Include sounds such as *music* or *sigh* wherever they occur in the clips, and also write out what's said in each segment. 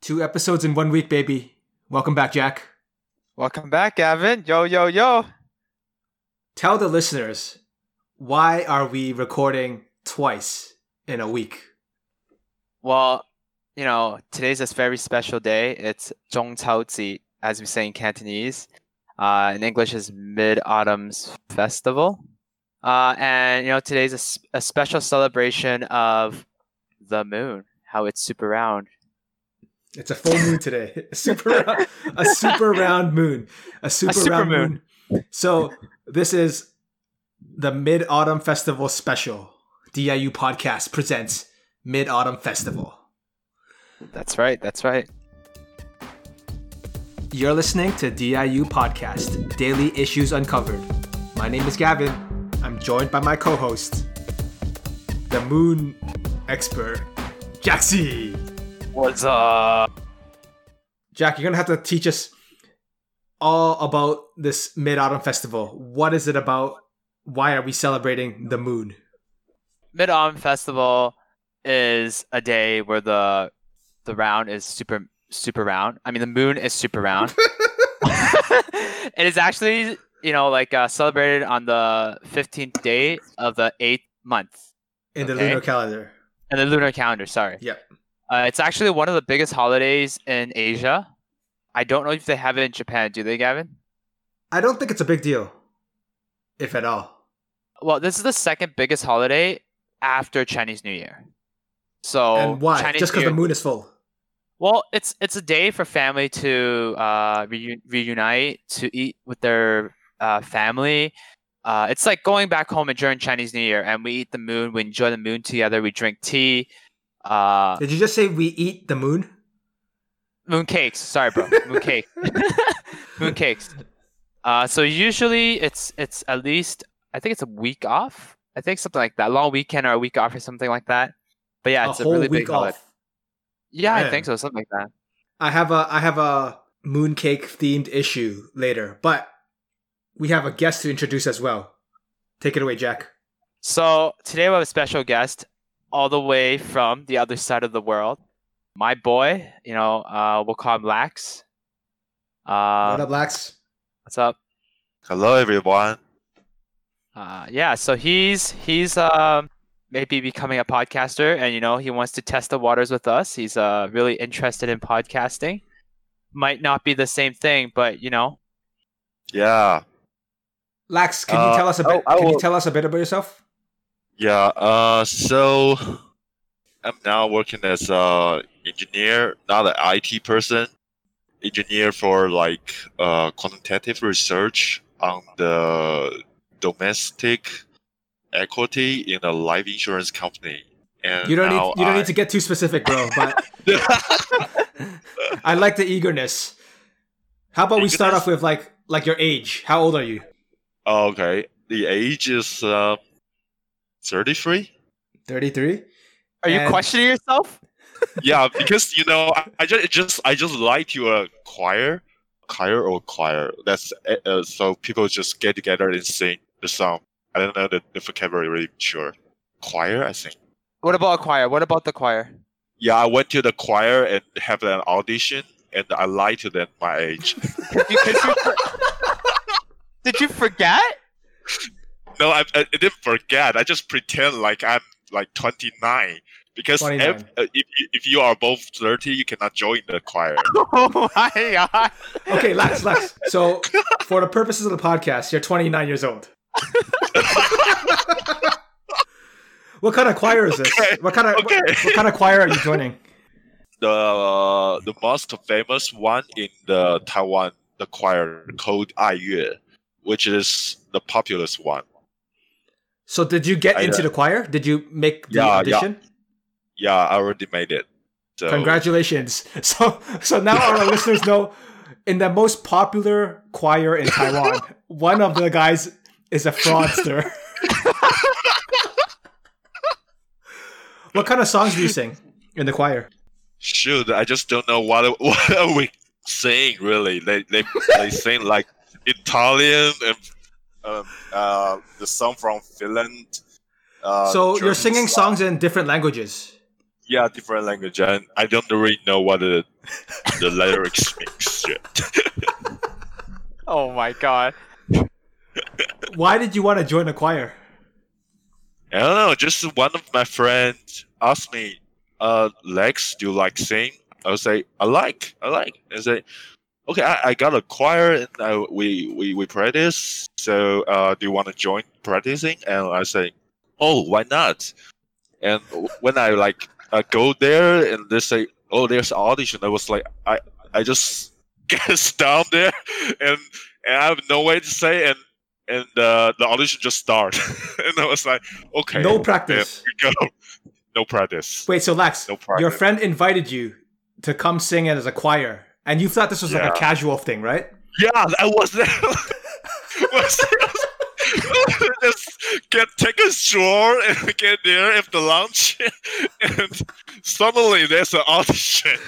Two episodes in one week, baby. Welcome back, Jack. Welcome back, Gavin. Yo, yo, yo. Tell the listeners why are we recording twice in a week? Well, you know, today's a very special day. It's Zhong Cao as we say in Cantonese. Uh, in English is Mid Autumn's Festival. Uh, and, you know, today's a special celebration of the moon, how it's super round. It's a full moon today. *laughs* A super round, a super round moon. A super, super round moon. moon. So this is the Mid Autumn Festival special. DIU podcast presents Mid Autumn Festival. That's right. That's right. You're listening to DIU Podcast, Daily Issues Uncovered. My name is Gavin. I'm joined by my co host, the moon expert, Jaxie. What's up? Jack, you're going to have to teach us all about this Mid Autumn Festival. What is it about? Why are we celebrating the moon? Mid Autumn Festival is a day where the the round is super super round. I mean, the moon is super round. *laughs* *laughs* it is actually you know like uh, celebrated on the fifteenth day of the eighth month In the lunar calendar. in the lunar calendar. Sorry. Yep. Uh, it's actually one of the biggest holidays in Asia. I don't know if they have it in Japan. Do they, Gavin? I don't think it's a big deal, if at all. Well, this is the second biggest holiday after Chinese New Year. So and why? Chinese Just because the moon is full. Well, it's it's a day for family to uh, reu- reunite, to eat with their uh, family. Uh, it's like going back home during Chinese New Year, and we eat the moon. We enjoy the moon together. We drink tea, uh, Did you just say we eat the moon? moon cakes. Sorry, bro, *laughs* moon cake, *laughs* moon cakes. Uh, so usually it's it's at least I think it's a week off. I think something like that, long weekend or a week off or something like that. But yeah, a it's a, really big holiday. off. Yeah, I think so, something like that. I have a I have a mooncake themed issue later, but we have a guest to introduce as well. Take it away, Jack. So today we have a special guest all the way from the other side of the world. My boy, you know, uh, we'll call him Layx. Uh, what up, Layx? what's up? Hello, everyone. Uh, yeah, so he's he's um maybe becoming a podcaster, and you know he wants to test the waters with us. He's uh really interested in podcasting. Might not be the same thing, but you know, Yeah, Layx, can you Uh, tell us a bit? I- I can you tell us a bit about yourself? Yeah. Uh, so I'm now working as a engineer, not an IT person. Engineer for like uh, quantitative research on the domestic equity in a life insurance company. And You don't need you don't I- need to get too specific, bro. But *laughs* *laughs* I like the eagerness. How about we start off with like like your age? How old are you? okay, the age is uh, 33. Thirty three. are you And- questioning yourself? *laughs* yeah, because you know, I, I just just I just like to uh, choir, choir or choir. That's uh, uh, so people just get together and sing the song. I don't know the, the vocabulary really sure. Choir, I think. What about a choir? What about the choir? Yeah, I went to the choir and have an audition, and I lied to them my age. Could you- could you for- *laughs* Did you forget? No, I, I didn't forget. I just pretend like I'm like 29 because 29. ev- uh, if you- if you are both 30, you cannot join the choir. *laughs* Oh my god! Okay, Layx, Layx. So for the purposes of the podcast, you're 29 years old. *laughs* what kind of choir is this? Okay, What kind of okay. what, what kind of choir are you joining? the uh, the most famous one in the Taiwan, the choir called Ai Yue, which is the populous one. So did you get I, into uh, the choir? Did you make the Yeah, yeah. audition? Yeah, I already made it. So Congratulations. *laughs* So so now our listeners know in the most popular choir in Taiwan, *laughs* one of the guys is a fraudster. *laughs* what kind of songs do you sing in the choir? shoot, I just don't know what what are we saying really. They they they sing like Italian and um, uh, the song from Finland. Uh, so you're singing song. songs in different languages. yeah, different language, and I don't really know what the the *laughs* lyrics means yet. *laughs* Oh my god. *laughs* Why did you want to join a choir? I don't know. Just one of my friends asked me, "Uh, Layx, do you like sing?" I would say, "I like, I like." I say, "Okay, I, I got a choir and I, we we we practice. So, uh, do you want to join practicing?" And I say, "Oh, why not?" And when I like uh, go there and they say, "Oh, there's audition," I was like, I I just *laughs* get down there and and I have no way to say and and uh, the audition just started *laughs* and I was like, okay, No practice. go. *laughs* No practice. Wait, so Layx, No practice. your friend invited you to come sing as a choir, and you thought this was like a casual thing, right? Yeah, I was there. *laughs* was *laughs* just get take a stroll and *laughs* get there after lunch, and suddenly there's an audition.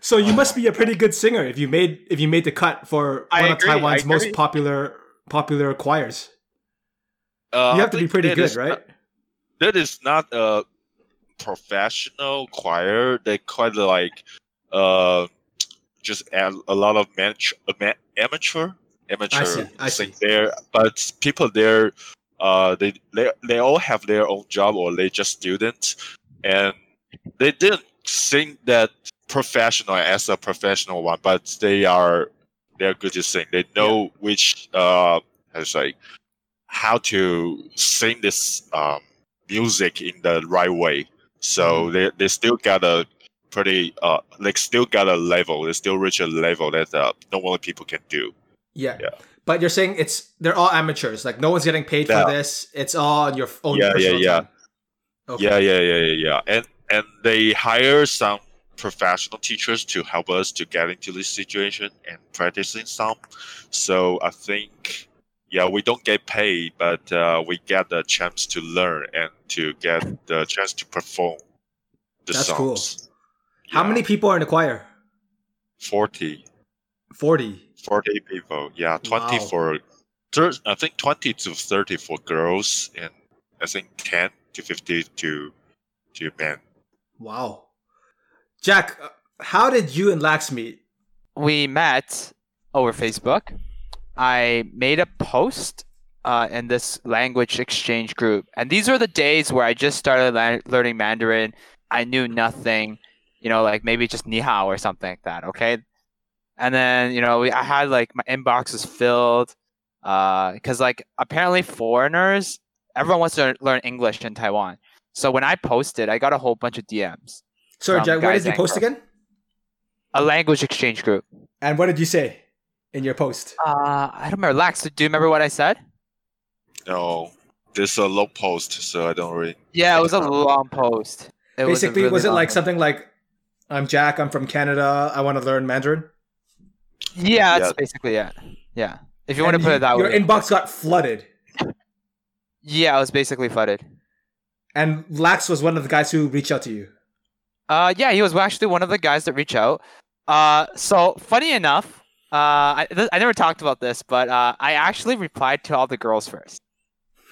so you must be a pretty good singer if you made if you made the cut for I one agree, of Taiwan's most popular popular choirs. Uh, You have to be pretty good, is right? that is not a professional choir. They quite like uh just a, a lot of manage, ama- amateur amateur see, I sing see. there, but people there uh they, they they all have their own job or they just students and they didn't sing that professional as a professional one, but they are they're good to sing. They know which uh how to say how to sing this um, music in the right way. So Mm-hmm. they they still got a pretty uh like still got a level. They still reach a level that uh, normally people can do. Yeah. Yeah. But you're saying it's they're all amateurs. Like no one's getting paid Yeah. for this. It's all on your own Yeah, yeah, personal yeah. time. Okay. Yeah, yeah, yeah, yeah, yeah. And and they hire some professional teachers to help us to get into this situation and practicing some. So I think yeah, we don't get paid, but uh, we get the chance to learn and to get the chance to perform the That's cool. songs. How Yeah, many people are in the choir? 40, 40. 40 people. Yeah, 20 Wow. for thir- I think 20 to 30 for girls and I think 10 to 50 to to men. Wow. Jack, uh, how did you and Layx meet? we met over Facebook. I made a post uh, in this language exchange group, and these were the days where I just started la- learning Mandarin. I knew nothing, you know, like maybe just ni hao or something like that. Okay, and then you know, we, I had like my inbox was filled because like apparently foreigners, everyone wants to learn English in Taiwan. So when I posted, I got a whole bunch of DMs. Sorry, Jack, where did you post again? A language exchange group. And what did you say in your post? Uh, I don't remember. Layx, do you remember what I said? No, this is a low post, so I don't really. Yeah, it was a long post. It was a Basically, was, really it like post. something like, I'm Jack, I'm from Canada, I want to learn Mandarin? Yeah, that's Yeah. basically it. Yeah, if you want to And put it that Your way. Your inbox got flooded. yeah, I was basically flooded. And Layx was one of the guys who reached out to you. Uh, yeah, he was actually one of the guys that reached out. Uh, so funny enough, uh, I, th- I never talked about this, but uh, I actually replied to all the girls first.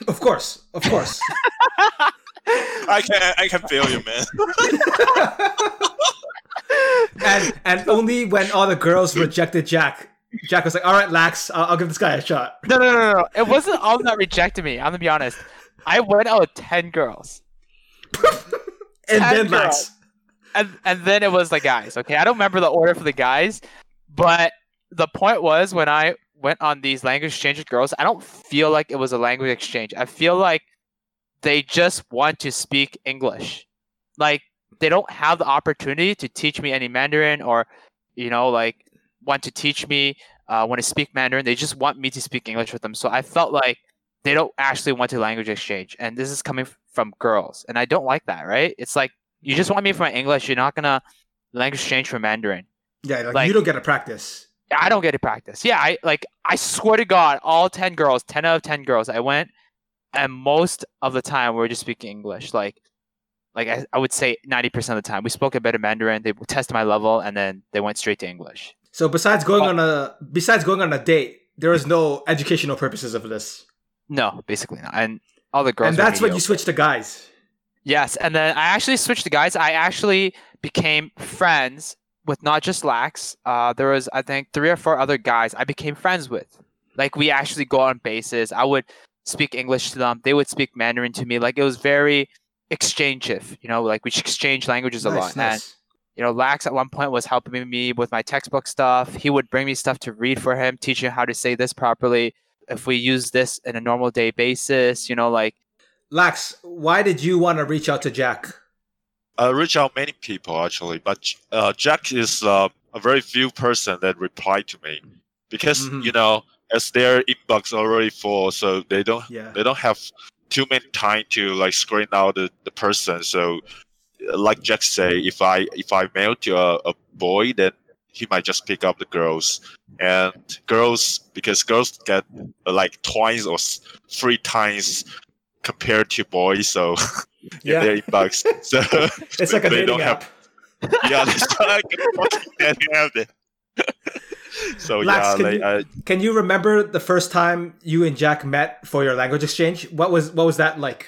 Of course, of course. *laughs* I can I can feel you, man. *laughs* and and only when all the girls rejected Jack, Jack was like, "All right, Layx, I'll, I'll give this guy a shot." No, no, no, no, no. It wasn't all that rejected me. I'm gonna be honest. I went out with ten girls. *laughs* And Ten then girls. Layx, and and then it was the guys. Okay, I don't remember the order for the guys, but the point was when I went on these language exchange with girls, I don't feel like it was a language exchange. I feel like they just want to speak English, like they don't have the opportunity to teach me any Mandarin or, you know, like want to teach me uh, want to speak Mandarin. They just want me to speak English with them. So I felt like they don't actually want to language exchange, and this is coming from girls, and I don't like that. Right? It's like you just want me for my English. You're not gonna language exchange for Mandarin. yeah, like, Like- you don't get to practice. I don't get to practice. Yeah, I like. I swear to God, all ten girls, ten out of ten girls, I went, and most of the time we were just speaking English. Like, like I, I would say ninety percent of the time we spoke a bit of Mandarin. They tested my level, and then they went straight to English. So besides going on a besides going on a date, there is no educational purposes of this. No, basically not. And all the girls. and that's when you switched to guys. Yes, and then I actually switched to guys. I actually became friends with not just Layx. Uh, there was I think three or four other guys I became friends with. Like we actually go on bases. I would speak English to them. They would speak Mandarin to me. Like it was very exchangive. You know, like we exchange languages a nice, lot. And you know, Layx at one point was helping me with my textbook stuff. He would bring me stuff to read for him, teaching how to say this properly. If we use this in a normal day basis, you know, like Layx, why did you want to reach out to Jack? I reach out many people actually, but uh, Jack is uh, a very few person that reply to me because Mhm. you know as their inbox already full, so they don't Yeah. they don't have too many time to like screen out the, the person. So uh, like Jack say, if I if I mail to a, a boy, then he might just pick up the girls and girls because girls get uh, like twice or three times compared to boys. So *laughs* Yeah. they their *laughs* inbox, so It's like a they don't app. have yeah, it's *laughs* like a app. then. so Layx, yeah, can like, you- I, Can you remember the first time you and Jack met for your language exchange? What was what was that like?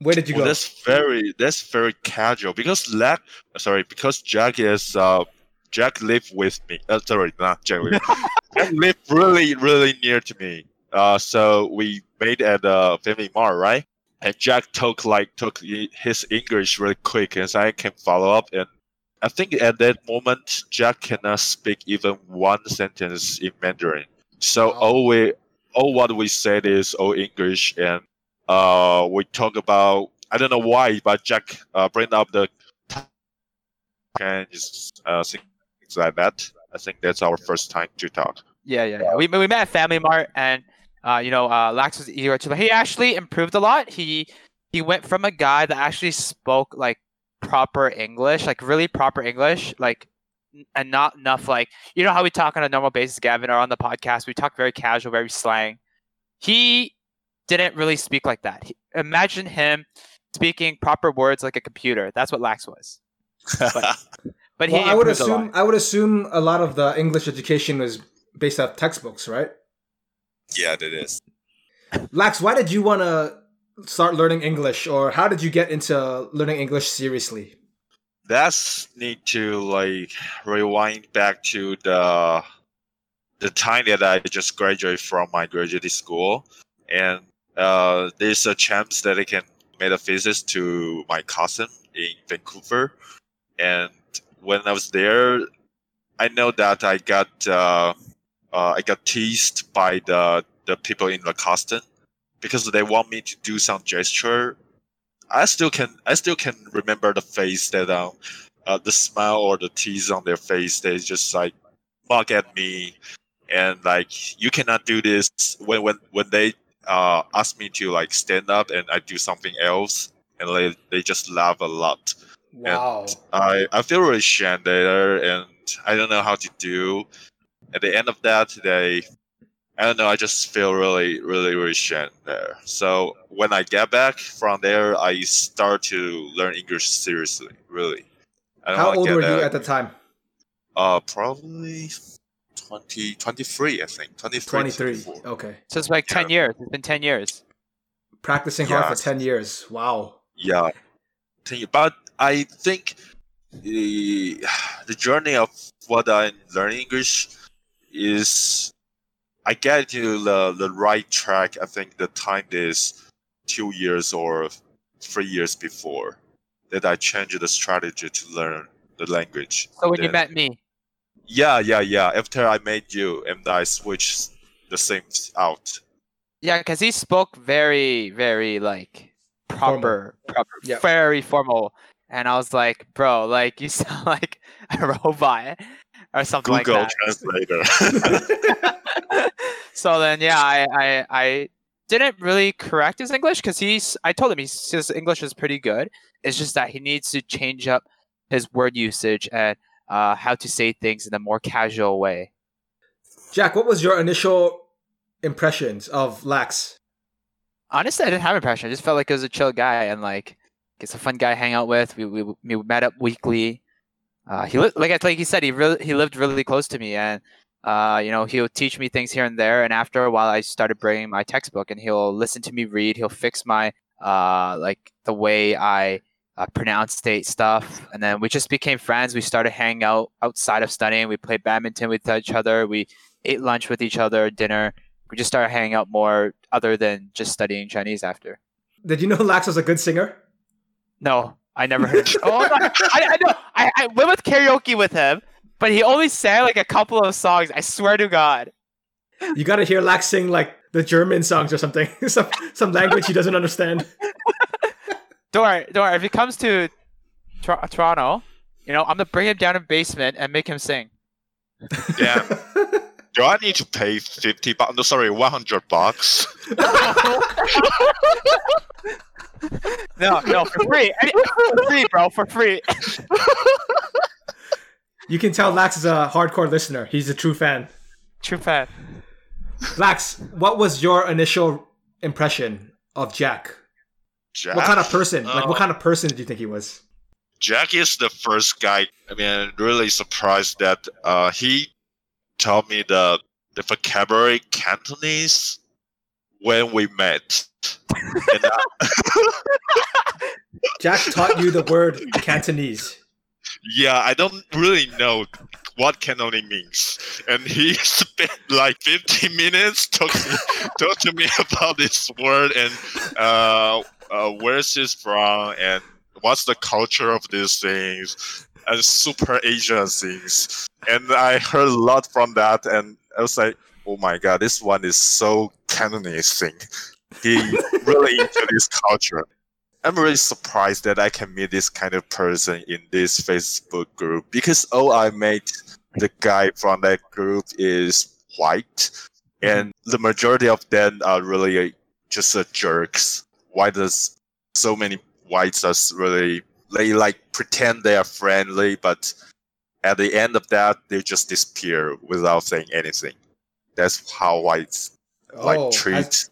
Where did you well, go? that's very that's very casual because Lack, sorry, because Jack is uh Jack lived with me. Uh, sorry, not Jack. Lived. *laughs* Jack lived really really near to me. Uh, so we made at uh Family Mart, right? And Jack took like took his English really quick, and I can follow up. And I think at that moment, Jack cannot speak even one sentence in Mandarin. So Wow. all we all what we said is all English, and uh, we talk about I don't know why, but Jack uh, bring up the and just uh, things like that. I think that's our first time to talk. Yeah, yeah, yeah. We, we met at Family Mart, and uh, you know, uh, Layx was eager to. He actually improved a lot. He he went from a guy that actually spoke like proper English, like really proper English, like and not enough like you know how we talk on a normal basis, Gavin, or on the podcast. We talk very casual, very slang. He didn't really speak like that. He, imagine him speaking proper words like a computer. That's what Layx was. But *laughs* he well, I would improved a lot. assume I would assume a lot of the English education was based off textbooks, right? Yeah, that is. Layx, why did you want to start learning English, or how did you get into learning English seriously? That's need to like rewind back to the the time that I just graduated from my graduate school, and uh, there's a chance that I can make a visit to my cousin in Vancouver, and when I was there, I know that I got uh, uh, I got teased by the the people in the cousin because they want me to do some gesture. I still can I still can remember the face that um uh, the smile or the tease on their face. They just like mock at me and like you cannot do this when when when they uh ask me to like stand up and I do something else and they they just laugh a lot. Wow. I I feel really ashamed there and I don't know how to do. At the end of that, they I don't know. I just feel really, really, really ashamed there. So when I get back from there, I start to learn English seriously. Really. I How old get were you at the time? Uh, probably 20, 23, I think. 23. 23. 24. Okay. So it's like ten years. It's been ten years. Practicing hard Yes. for 10 years. Wow. Yeah. Think- But I think the the journey of what I'm learning English is I get to the, the right track. I think the time is two years or three years before that I changed the strategy to learn the language. So when you met me, Yeah, yeah, yeah. After I met you and I switched the same out. yeah, because he spoke very, very like proper, proper, Yeah. very formal, and I was like, bro, like you *laughs* sound like a robot or something Google like Translator. *laughs* *laughs* so then, yeah, I, I, I didn't really correct his English because he's. I told him he's, his English is pretty good. It's just that he needs to change up his word usage and uh, how to say things in a more casual way. Jack, what was your initial impressions of Layx? honestly, I didn't have an impression. I just felt like he was a chill guy and like he's a fun guy to hang out with. We we, we met up weekly. Uh, he li- like I like he said he really he lived really close to me and Uh, you know, he'll teach me things here and there, and after a while, I started bringing my textbook, and he'll listen to me read. He'll fix my uh, like the way I uh, pronounce state stuff, and then we just became friends. We started hanging out outside of studying. We played badminton with each other. We ate lunch with each other, dinner. We just started hanging out more, other than just studying Chinese after. Did you know Layx was a good singer? No, I never heard. *laughs* Him. oh, I, I know. I, I went with karaoke with him, but he only sang like a couple of songs. I swear to God. You gotta hear Layx sing like the German songs or something, *laughs* some some language he doesn't understand. *laughs* Don't worry, don't worry. If he comes to Tor- Toronto, you know, I'm gonna bring him down in basement and make him sing. Yeah. Do I need to pay fifty bucks? No, sorry, one hundred bucks. No, no, for free, for free, bro, for free. You can tell Layx is a hardcore listener. He's a true fan. True fan. Layx, what was your initial impression of Jack? Jack. What kind of person? Like, what Uh, kind of person did you think he was? Jack is the first guy. I mean, really surprised that uh, he taught me the the vocabulary Cantonese when we met. *laughs* Jack taught you the word Cantonese. yeah, I don't really know what Cantonese means, and he *laughs* spent like 15 minutes talking *laughs* talk to me about this word and uh, uh, where's this from and what's the culture of these things and super Asian things. And I heard a lot from that, and I was like, oh my god, this one is so Cantonese thing. He really into this culture. I'm really surprised that I can meet this kind of person in this Facebook group because all I met the guy from that group is white, and the majority of them are really just uh, jerks. Why does so many whites are really they like pretend they are friendly, but at the end of that they just disappear without saying anything. That's how whites like Oh, treat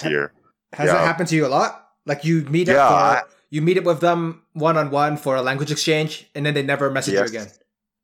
here. has yeah. that happened to you a lot? Like you meet up for, I- you meet up with them one on one for a language exchange, and then they never message Yes. you again.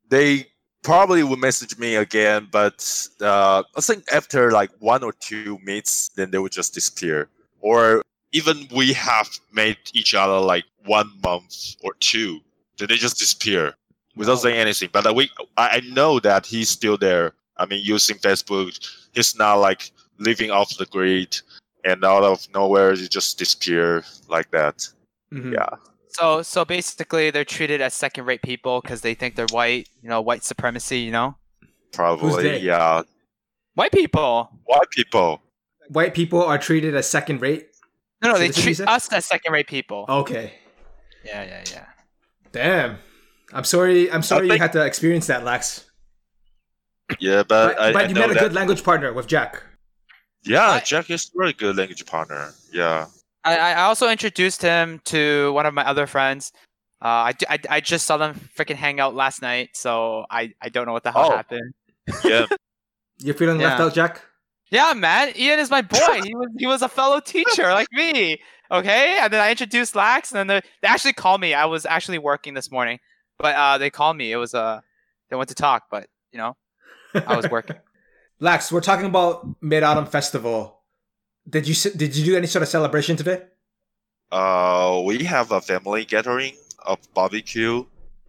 they probably will message me again, but uh, I think after like one or two meets, then they will just disappear. Or even we have met each other like one month or two, then they just disappear without saying anything. But uh, we, I I know that he's still there. I mean, using Facebook, he's not like living off the grid, and out of nowhere, you just disappear like that. Mhm. Yeah. So, so basically, they're treated as second-rate people because they think they're white. You know, white supremacy. You know, Probably, yeah. white people. White people. White people are treated as second rate. No, no, they that's what you treat said? us as second-rate people. Okay. Yeah, yeah, yeah. Damn. I'm sorry. I'm sorry you had to experience that, Layx. Yeah, But, but, I, but I you know met a that. good language partner with Jack. Yeah, I- Jack is a really good language partner. Yeah. I, I also introduced him to one of my other friends. Uh, I, d- I, I just saw them freaking hang out last night, so I, I don't know what the hell Oh. happened. *laughs* Yeah. You're feeling left out, Jack? Yeah, man, Ian is my boy. *laughs* he was he was a fellow teacher like me. Okay, and then I introduced Layx, and then they, they actually called me. I was actually working this morning, but uh, they called me. It was uh, they went to talk, but you know, I was working. *laughs* Layx, we're talking about Mid Autumn Festival. Did you did you do any sort of celebration today? uh, we have a family gathering of barbecue,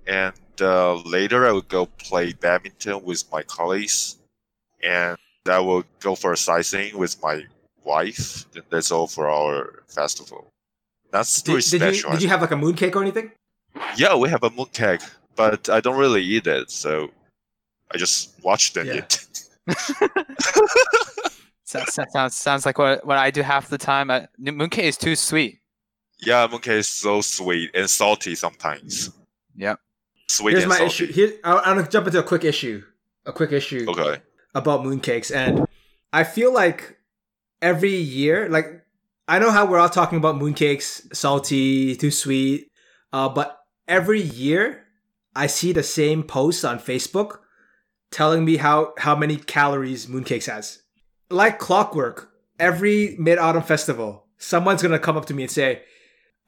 and uh, later I will go play badminton with my colleagues, and I will go for a sightseeing with my wife. And that's all for our festival. That's Did, pretty did you special. did you have like a mooncake or anything? yeah, we have a mooncake, but I don't really eat it, so I just watch them Yeah. eat. *laughs* *laughs* So, so- sounds sounds like what what I do half the time. Uh, mooncake is too sweet. Yeah, mooncake is so sweet and salty sometimes. Yep. Sweet Here's and my salty. issue. Here, I- I'm gonna jump into a quick issue. A quick issue Okay. about mooncakes, and I feel like every year, like I know how we're all talking about mooncakes, salty, too sweet, uh, but every year I see the same post on Facebook telling me how how many calories mooncakes has. Like clockwork, every Mid Autumn Festival, someone's gonna come up to me and say,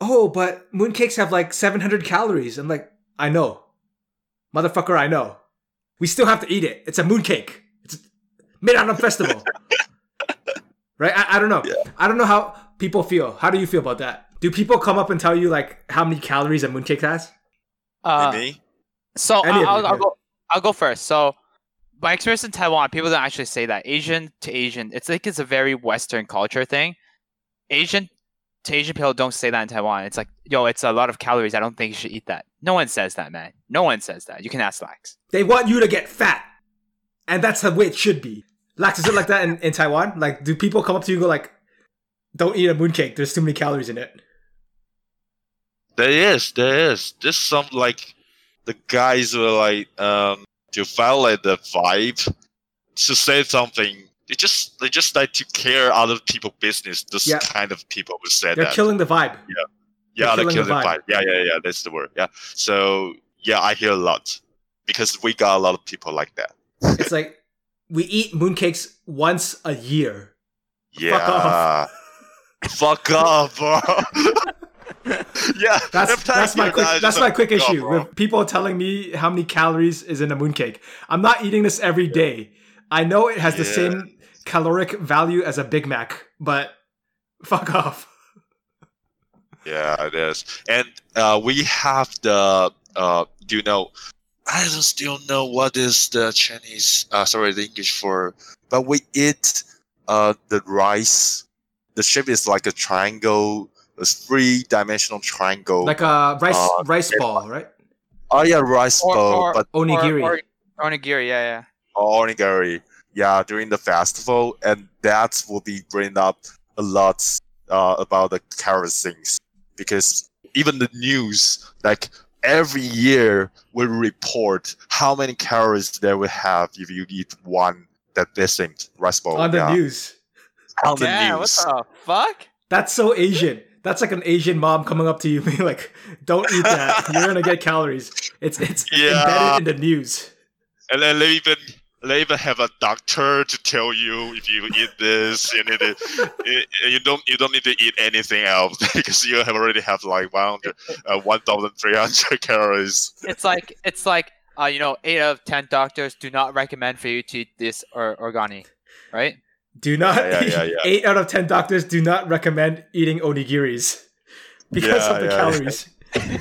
"Oh, but mooncakes have like 700 calories." I'm like, "I know, motherfucker, I know. We still have to eat it. It's a mooncake. It's Mid Autumn Festival. *laughs* right? I, I don't know. Yeah. I don't know how people feel. How do you feel about that? Do people come up and tell you like how many calories a mooncake has? Uh, me? So Any of I'll, I'll go. I'll go first. So my experience in Taiwan, people don't actually say that Asian to Asian. It's like it's a very Western culture thing. Asian to Asian people don't say that in Taiwan. It's like, yo, it's a lot of calories. I don't think you should eat that. No one says that, man. No one says that. You can ask Layx. They want you to get fat. And that's the way it should be. Layx, is it like that in, in Taiwan? Like, do people come up to you and go like, don't eat a mooncake, there's too many calories in it. There is, there is. There's some like the guys were like um to violate the vibe to say something. They just they just like to care other people business. This Yeah. kind of people would say They're that. killing the vibe. yeah, yeah, they're they killing kill the vibe. vibe. Yeah, yeah, yeah. That's the word. Yeah. So yeah, I hear a lot because we got a lot of people like that. It's like we eat mooncakes once a year. Yeah. Fuck off, bro. *laughs* *laughs* yeah. That's that's my quick that's my quick issue bro." with people telling me how many calories is in a mooncake. I'm not eating this every day. I know it has the same caloric value as a Big Mac, but fuck off. Yeah, it is. And uh, we have the uh, do you know? I don't still know what is the Chinese. Uh, sorry, the English for. But we eat uh the rice. The shape is like a triangle. A three-dimensional triangle. Like a rice Uh, rice ball, right? oh yeah, rice Or- bowl, or- but Onigiri. Or, or, onigiri, yeah, yeah. onigiri. Yeah, during the festival, and that will be bring up a lot uh, about the carrot things because even the news, like every year, will report how many calories they will have if you eat one that distinct rice bowl. on the yeah. news. On the yeah, news. what the fuck? That's so Asian. That's like an Asian mom coming up to you *laughs* being like, "Don't eat that. You're gonna get calories." It's it's Yeah. embedded in the news. And then they even they even have a doctor to tell you if you eat this, you need to, you don't you don't need to eat anything else *laughs* because you have already have like 100, uh, 1,300 *laughs* calories. It's like it's like uh, you know, eight out of ten doctors do not recommend for you to eat this or onigiri, right? Do not. Yeah, *laughs* yeah, yeah. Eight out of ten doctors do not recommend eating onigiris *laughs* because of the calories.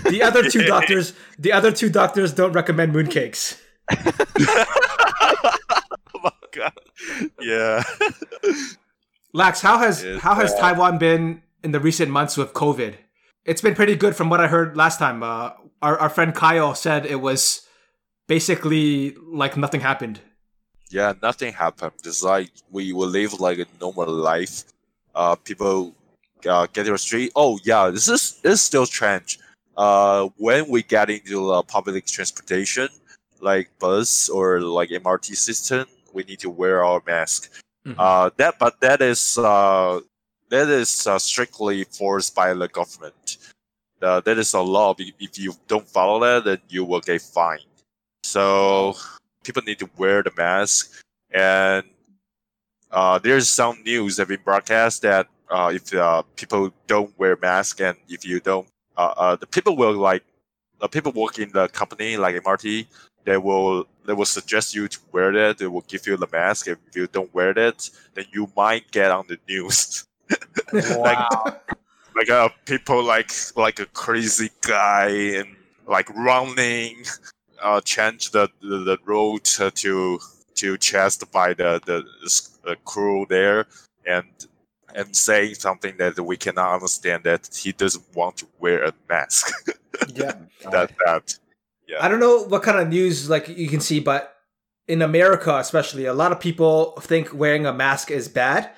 The other two *laughs* doctors, the other two doctors don't recommend mooncakes. oh my god! Yeah. Layx, how has Yes, how has uh, Taiwan been in the recent months with COVID? It's been pretty good from what I heard last time. Uh, our our friend Kyle said it was basically like nothing happened. Yeah, nothing happened. It's like we will live like a normal life. Uh, people uh, get the street. Oh yeah, this is this is still strange. Uh, when we get into uh, public transportation, like bus or like MRT system, we need to wear our mask. Mhm. Uh, that but that is uh, that is uh, strictly forced by the government. Uh, that is a law. If if you don't follow that, then you will get fined. So people need to wear the mask, and uh, there's some news that been broadcast that uh, if uh, people don't wear mask and if you don't, uh, uh, the people will like the people work in the company like MRT, they will they will suggest you to wear that. They will give you the mask. If you don't wear that, then you might get on the news. *laughs* Wow. like uh, people like like a crazy guy and like running, uh, change the the, the road to to chest by the the, the crew there and and saying something that we cannot understand that he doesn't want to wear a mask. *laughs* Yeah. that that Yeah. I don't know what kind of news like you can see, but in America especially, a lot of people think wearing a mask is bad.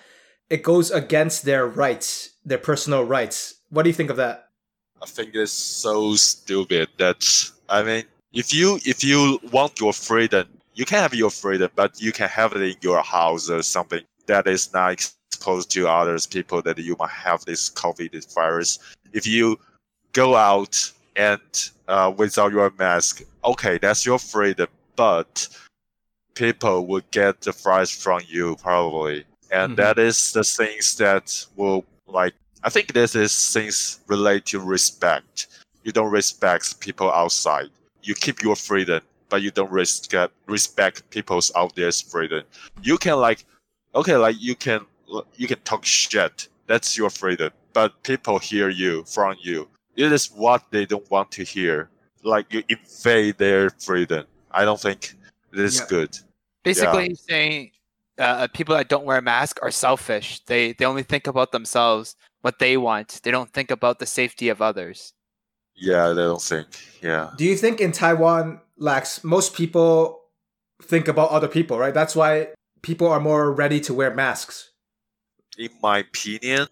It goes against their rights, their personal rights. What do you think of that? I think it's so stupid that I mean, if you if you want your freedom, you can have your freedom, but you can have it in your house or something that is not exposed to others people that you might have this COVID virus. If you go out and uh, without your mask, okay, that's your freedom, but people will get the fries from you probably, and Mhm. that is the things that will like I think this is things relate to respect. You don't respect people outside. You keep your freedom, but you don't respect respect people's out there's freedom. You can like, okay, like you can you can talk shit. That's your freedom. But people hear you from you. It is what they don't want to hear. Like you invade their freedom. I don't think it is Yeah. good. Basically, he's saying uh, people that don't wear a mask are selfish. They they only think about themselves, what they want. They don't think about the safety of others. Yeah, they don't think. Yeah. Do you think in Taiwan, Layx, most people think about other people, right? That's why people are more ready to wear masks. in my opinion,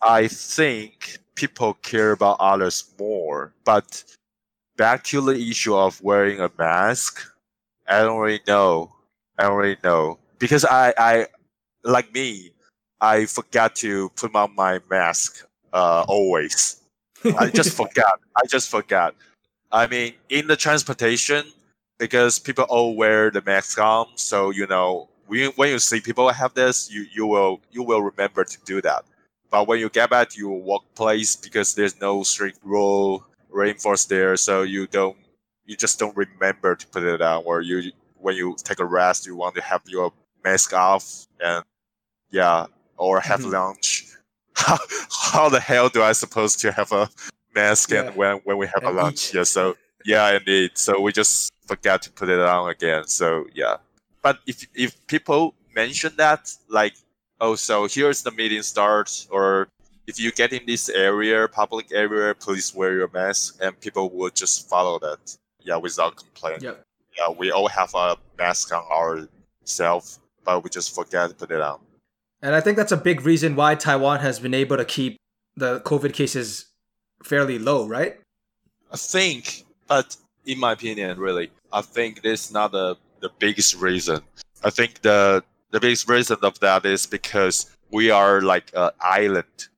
I think people care about others more. But back to the issue of wearing a mask, I don't really know. I don't really know because I, I like me, I forgot to put on my mask. Uh, always. I just forgot. I just forgot. I mean, in the transportation, because people all wear the mask on, so you know, when you, when you see people have this, you, you will you will remember to do that. But when you get back to your workplace, because there's no strict rule reinforced there, so you don't you just don't remember to put it on. Or you when you take a rest, you want to have your mask off, and yeah, or have Mhm. lunch. How, how the hell do I suppose to have a mask Yeah. and when when we have a lunch? eat. Yeah, so yeah, indeed. So we just forgot to put it on again. So yeah. But if if people mention that, like, oh, so here's the meeting start, or if you get in this area, public area, please wear your mask, and people would just follow that. Yeah, without complaining. Yep. Yeah, we all have a mask on ourselves, but we just forget to put it on. And I think that's a big reason why Taiwan has been able to keep the COVID cases fairly low, right? I think, but in my opinion, really, I think this is not the, the biggest reason. I think the the biggest reason of that is because we are like an island.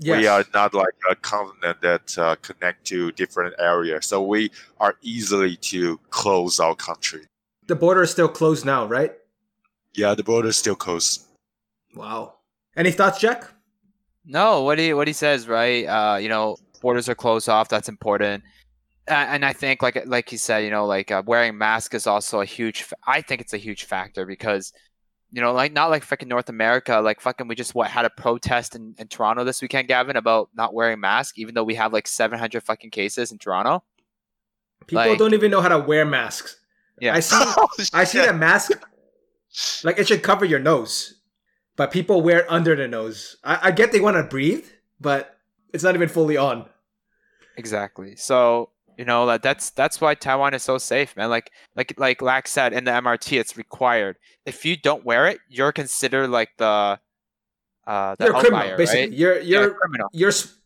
Yes. We are not like a continent that uh, connect to different areas, so we are easily to close our country. The border is still closed now, right? Yeah, the border is still closed. Wow. Any thoughts, Jack? No, what he what he says, right? Uh, you know, borders are closed off. That's important. And I think, like like he said, you know, like uh, wearing mask is also a huge. fa- I think it's a huge factor because, you know, like not like fucking North America. Like fucking, we just what had a protest in, in Toronto this weekend, Gavin, about not wearing mask, even though we have like seven hundred fucking cases in Toronto. People Like- don't even know how to wear masks. Yeah. I see *laughs* I see a mask like it should cover your nose. But people wear it under the nose. I, I get they want to breathe, but it's not even fully on. Exactly. So you know that that's that's why Taiwan is so safe, man. Like like like Layx said in the MRT, it's required. If you don't wear it, you're considered like the uh the You're a criminal, basically. right? You're You're you're a criminal. you're s-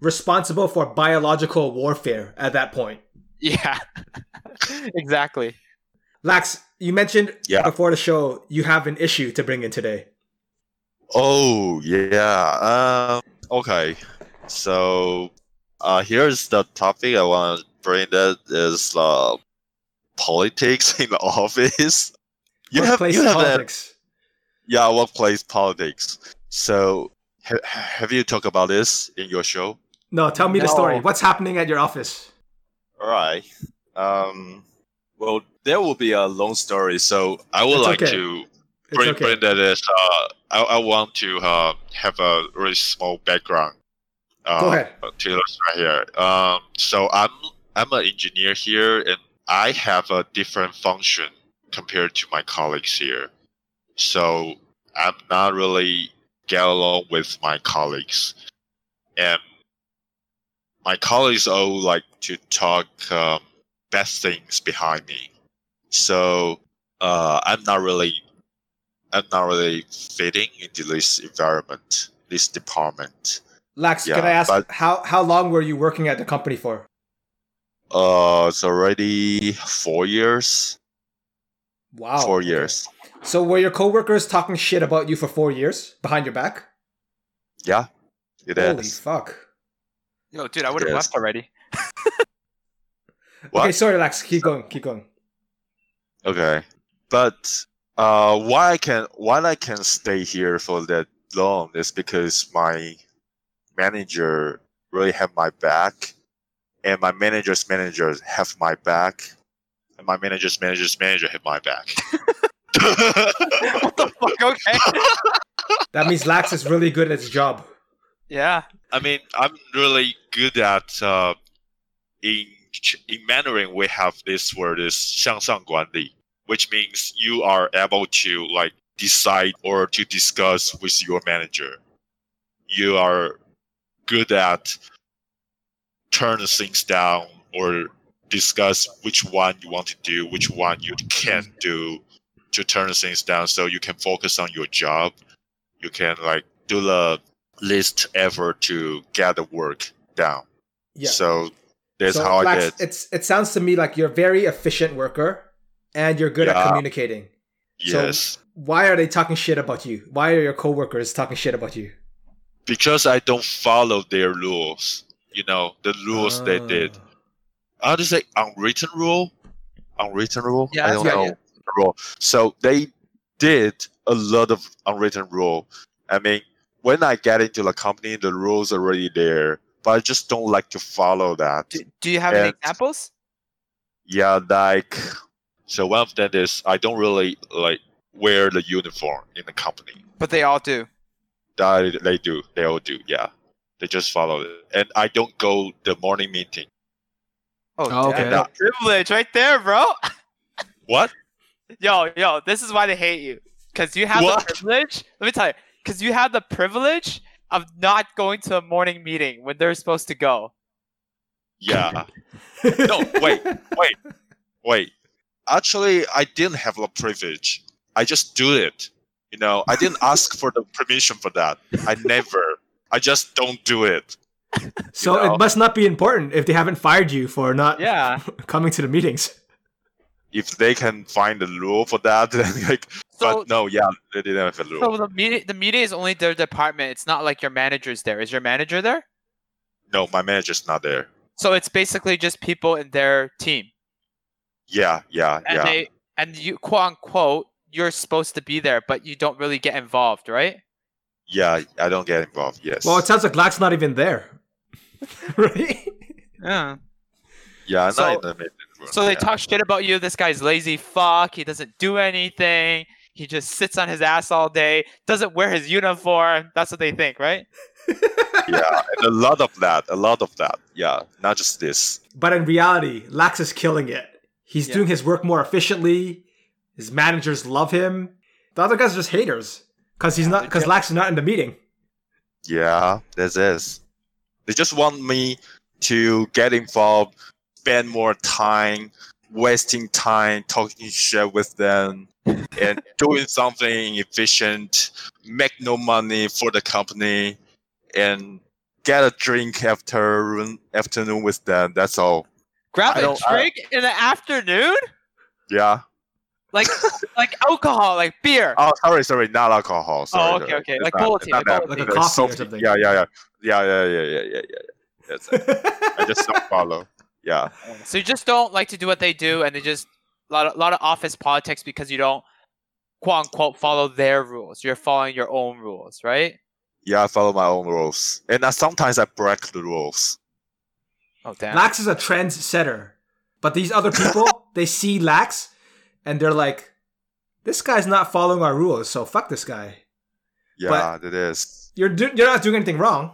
responsible for biological warfare at that point. Yeah. *laughs* exactly. Layx, you mentioned Yeah. before the show you have an issue to bring in today. Oh yeah. Um. Okay. So, uh, here's the topic I want to bring. That is uh, politics *laughs* in the office. You have Workplace you have that politics. yeah workplace politics. So, ha- have you talked about this in your show? No, tell me the story. What's happening at your office? All right. Um. Well, there will be a long story. So I would It's like okay. to It's bring, okay. bring that is uh I, I want to uh, have a really small background. Uh, Go ahead. To illustrate here. Um, so I'm I'm an engineer here, and I have a different function compared to my colleagues here. So I'm not really get along with my colleagues, and my colleagues all like to talk um, bad things behind me. So uh, I'm not really I'm not really fitting into this environment, this department. Layx, Yeah, can I ask but- how how long were you working at the company for? Uh, it's already four years. Wow. four years. So were your coworkers talking shit about you for four years behind your back? Yeah, it is. Holy fuck. Yo, dude, I would have left already. Okay, sorry, Layx. Keep going. Keep going. Okay, but uh, why I can why I can stay here for that long is because my manager really have my back, and my manager's manager have my back, and my manager's manager's manager have my back. *laughs* what the fuck? Okay. *laughs* that means Layx is really good at his job. Yeah. I mean, I'm really good at uh, in in Mandarin. We have this word is 向上管理 which means you are able to like decide or to discuss with your manager. You are good at turn things down or discuss which one you want to do, which one you can't do to turn things down so you can focus on your job. You can like do the least effort to get the work down. Yeah. So that's So, how I Layx, did. It's it sounds to me like you're a very efficient worker and you're good at Yeah. communicating. so- Yes. Why are they talking shit about you? Why are your coworkers talking shit about you? because I don't follow their rules. You know, the rules they did. Ah. How to say unwritten rule? Unwritten rule? Yeah, I don't yeah, know. yeah. Rule. So they did a lot of unwritten rule. I mean, when I get into the company, the rules are already there, but I just don't like to follow that. Do, do you have any examples? Yeah, like so one of them is I don't really like wear the uniform in the company. But they all do. That they do, they all do. Yeah, they just follow it, and I don't go the morning meeting. Oh, Oh, okay. that privilege right there, bro. *laughs* What? Yo, yo, this is why they hate you. Because you have What? the privilege. Let me tell you. Because you have the privilege of not going to a morning meeting when they're supposed to go. Yeah. *laughs* No, wait, wait, wait. Actually, I didn't have the privilege. I just do it. You know, I didn't *laughs* ask for the permission for that. I never. I just don't do it. *laughs* So know? it must not be important if they haven't fired you for not Yeah. *laughs* coming to the meetings. If they can find a rule for that, then like, So, but no, yeah, they didn't have a rule. so the media, the meeting is only their department. It's not like your manager's there. Is your manager there? no, my manager's not there. So it's basically just people in their team, Yeah, yeah, and yeah. they and you quote unquote you're supposed to be there, but you don't really get involved, right? Yeah, I don't get involved. Yes. Well, it sounds like Layx not even there. *laughs* right? Yeah. yeah, so- not in the room. So they yeah. talk shit about you. This guy's lazy fuck. He doesn't do anything. He just sits on his ass all day. Doesn't wear his uniform. That's what they think, right? *laughs* *laughs* yeah, and a lot of that. A lot of that. Yeah, not just this. But in reality, Layx is killing it. He's Yeah. doing his work more efficiently. His managers love him. The other guys are just haters because he's Yeah, not because just- Layx is not in the meeting. Yeah, this is. They just want me to get involved, spend more time, wasting time talking shit with them, and *laughs* doing something efficient, make no money for the company, and get a drink after afternoon with them. That's all. Grab a drink I, in the afternoon? Yeah. Like *laughs* like alcohol, like beer. Oh, sorry, sorry, not alcohol. Oh, sorry, oh, okay, okay. Like bulletin, like, not, like, coffee or something. Yeah, yeah, yeah, yeah, yeah, yeah, yeah, yeah. yeah. I, I just don't *laughs* follow. Yeah. So you just don't like to do what they do, and they just a lot of, lot of office politics because you don't quote unquote follow their rules. You're following your own rules, right? Yeah, I follow my own rules, and I, sometimes I break the rules. Oh damn. Layx is a trendsetter, but these other *laughs* people they see Layx and they're like, "This guy's not following our rules, so fuck this guy." Yeah, it is. You're do- you're not doing anything wrong.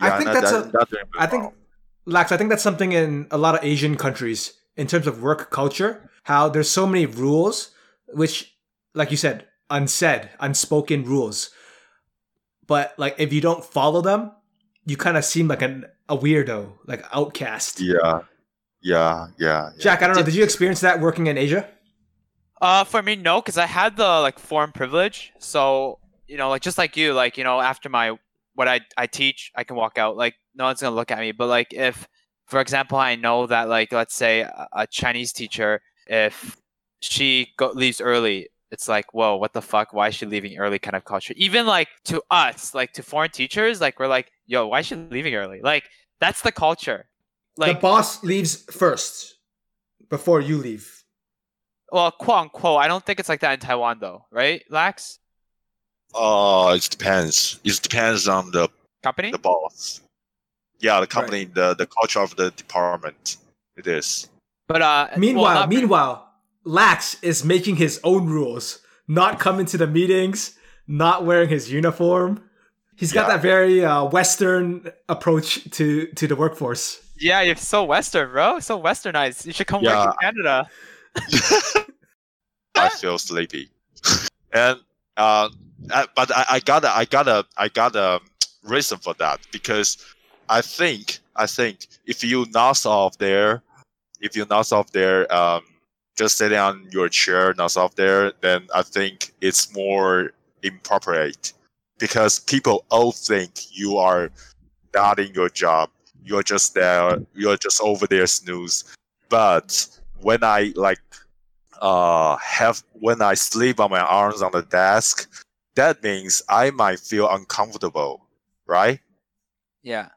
I think that's that, a- doing I think wrong. Layx, I think that's something in a lot of Asian countries in terms of work culture. How there's so many rules, which, like you said, unsaid, unspoken rules. But like, if you don't follow them, you kind of seem like an, a weirdo, like outcast. Yeah, yeah, yeah. yeah. Jack, I don't know. Did you experience that working in Asia? Uh, for me, no, because I had the like foreign privilege. So you know, like just like you, like you know, after my what I I teach, I can walk out. Like no one's gonna look at me. But like if, for example, I know that like let's say a, a Chinese teacher, if she go, leaves early, it's like whoa, what the fuck? Why is she leaving early? Kind of culture. Even like to us, like to foreign teachers, like we're like, yo, why is she leaving early? Like that's the culture. Like the boss leaves first before you leave. well, quote unquote. I don't think it's like that in Taiwan though, right, Layx? Oh, it depends. It depends on the Company? the boss. Yeah, the company, the the culture of the department. It is. But uh, well, Meanwhile, not- meanwhile, Layx is making his own rules, not coming to the meetings, not wearing his uniform. He's got Yeah. that very uh, Western approach to to the workforce. yeah, you're so Western, bro. So Westernized. You should come Yeah. work in Canada. *laughs* I feel sleepy, and uh, I, but I, I got a, I got a, I got a reason for that because I think, I think if you not off there, if you not off there, um, just sitting on your chair, not off there, then I think it's more inappropriate because people all think you are not in your job. You're just there. You're just over there snooze. But when I like uh have when I sleep on my arms on the desk, that means I might feel uncomfortable, right? Yeah.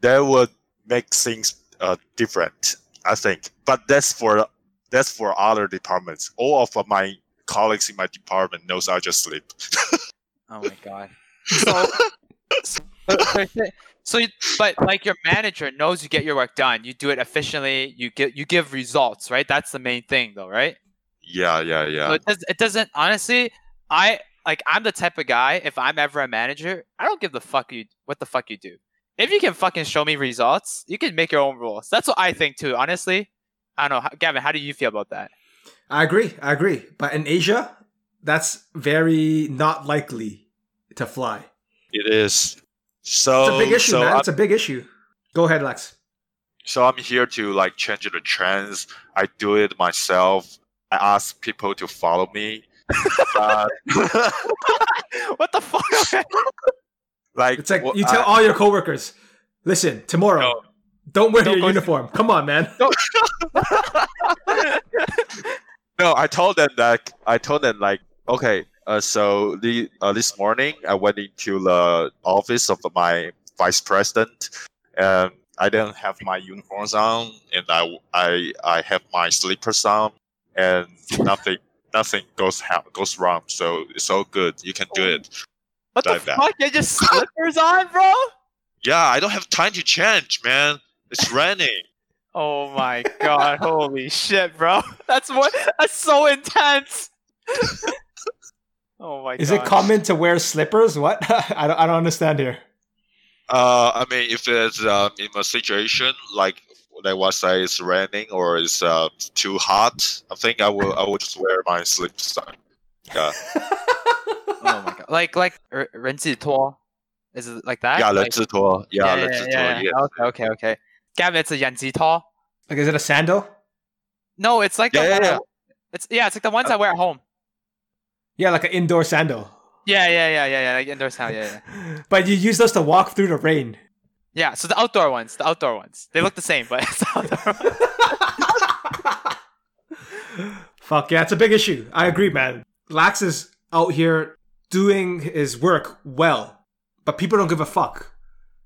That would make things uh different, I think. But that's for that's for other departments. All of my colleagues in my department knows I just sleep. *laughs* Oh my god. *laughs* So, so, so you, but like your manager knows you get your work done. You do it efficiently. You get you give results, right? That's the main thing, though, right? yeah, yeah, So yeah. it, does, it doesn't honestly. I like I'm the type of guy. If I'm ever a manager, I don't give the fuck you what the fuck you do. If you can fucking show me results, you can make your own rules. That's what I think too. Honestly, I don't know, Gavin. How do you feel about that? I agree. I agree. But in Asia, that's very not likely to fly. It is. So It's a big issue, so man. I'm- It's a big issue. Go ahead, Lex. So I'm here to like change the trends. I do it myself. I ask people to follow me. but, *laughs* what the fuck? *laughs* like It's like well, you tell I- all your coworkers, listen, tomorrow, No. don't wear Don't your go- uniform. Come on, man. *laughs* no, I told them that I told them like okay. Uh, so the uh, this morning I went into the office of my vice president, and I didn't have my uniforms on, and I I I have my slippers on, and nothing nothing goes ha- goes wrong. So it's all good. You can do it. What the Like that. fuck? You just slippers on, bro? Yeah, I don't have time to change, man. It's *laughs* raining. Oh my god! Holy shit, bro! *laughs* That's what. That's so intense. *laughs* oh my Is god! it common to wear slippers? What? *laughs* I don't, I don't understand here. Uh, I mean, if it's um, in a situation like like what say it's raining or it's uh, too hot, I think I will I will just wear my slips on. Yeah, *laughs* Oh my god! Like like 人人字拖 Is it like that? yeah, Like- 人字拖, yeah, yeah, 人字拖, yeah, yeah. yeah. Okay, okay, okay. Gavin, it's a 人字拖. Like, is it a sandal? No, it's like the Yeah, yeah, one I- yeah. It's yeah, it's like the ones I wear at home. Yeah, like an indoor sandal. Yeah, yeah, yeah, yeah, yeah. Like indoor sound. Yeah, yeah. *laughs* But you use those to walk through the rain. Yeah. So the outdoor ones, the outdoor ones, they look the same, but it's outdoor. *laughs* Fuck yeah, it's a big issue. I agree, man. Layx is out here doing his work well, but people don't give a fuck.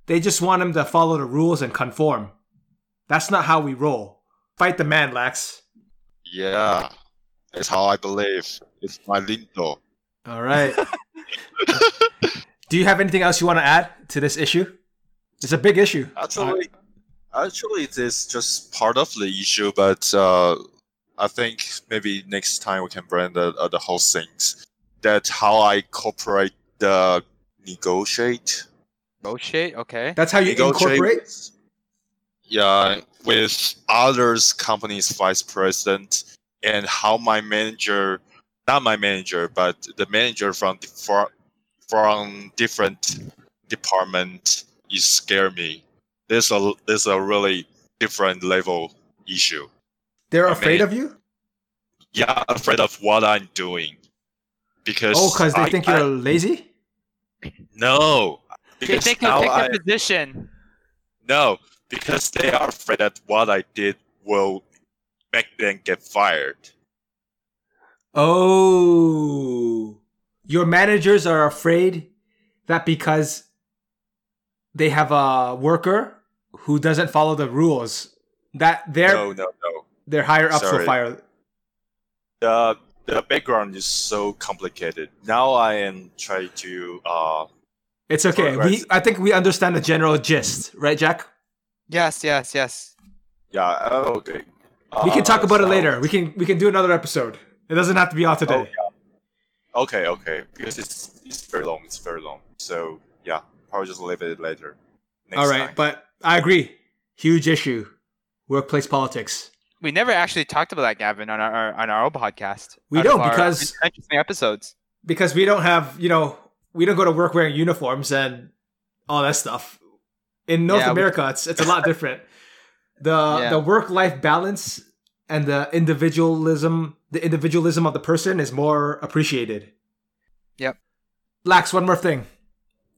They just want him to follow the rules and conform. That's not how we roll. Fight the man, Layx. Yeah, that's how I believe. It's my lindo. All right. Do you have anything else you want to add to this issue? It's a big issue. Actually, actually, it is just part of the issue, but uh, I think maybe next time we can bring the uh, the whole things. That's how I cooperate the negotiate. Negotiate. Okay. That's how you negotiate incorporate. yeah with others companies vice president and how my manager not my manager but the manager from the, from, from different department is scare me there's a there's a really different level issue They're I afraid mean- of you? yeah afraid of what i'm doing because Oh, because they I- think you're lazy? no They because think you'll now take I, position. No, because they are afraid that what I did will make then get fired. Oh. Your managers are afraid that because they have a worker who doesn't follow the rules, that their No, no, no. their higher ups will fire. The the background is so complicated. Now I am trying to uh It's okay. Right. We I think we understand the general gist, right, Jack? Yes, yes, yes. yeah uh, okay. We can talk Uh, about it later. We can we can do another episode. It doesn't have to be all today. Oh, Okay, okay. Because it's it's very long. It's very long. So yeah, probably just leave it later. Next all right, time. but I agree. Huge issue. Workplace politics. We never actually talked about that, Gavin, on our on our own podcast. We don't, our because- interesting episodes. Because we don't have, you know, we don't go to work wearing uniforms and all that stuff. In North Yeah, we- America, it's it's a lot *laughs* different. The Yeah. the work life balance and the individualism the individualism of the person is more appreciated. Yep. Layx, one more thing.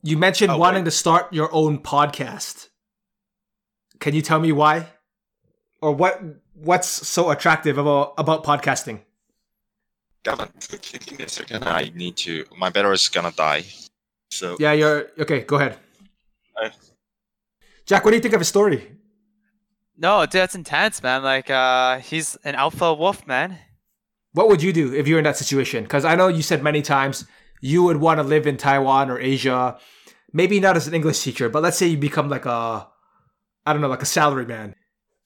You mentioned Oh, wanting wait. to start your own podcast. Can you tell me why? Or what what's so attractive about about podcasting? Gavin, could give me a second? I need to. My battery is gonna die. So Yeah, you're okay, go ahead. Uh, Jack, what do you think of his story? No, dude, that's intense, man. Like, uh, he's an alpha wolf, man. What would you do if you're in that situation? Because I know you said many times you would want to live in Taiwan or Asia. Maybe not as an English teacher, but let's say you become like a, I don't know, like a salary man,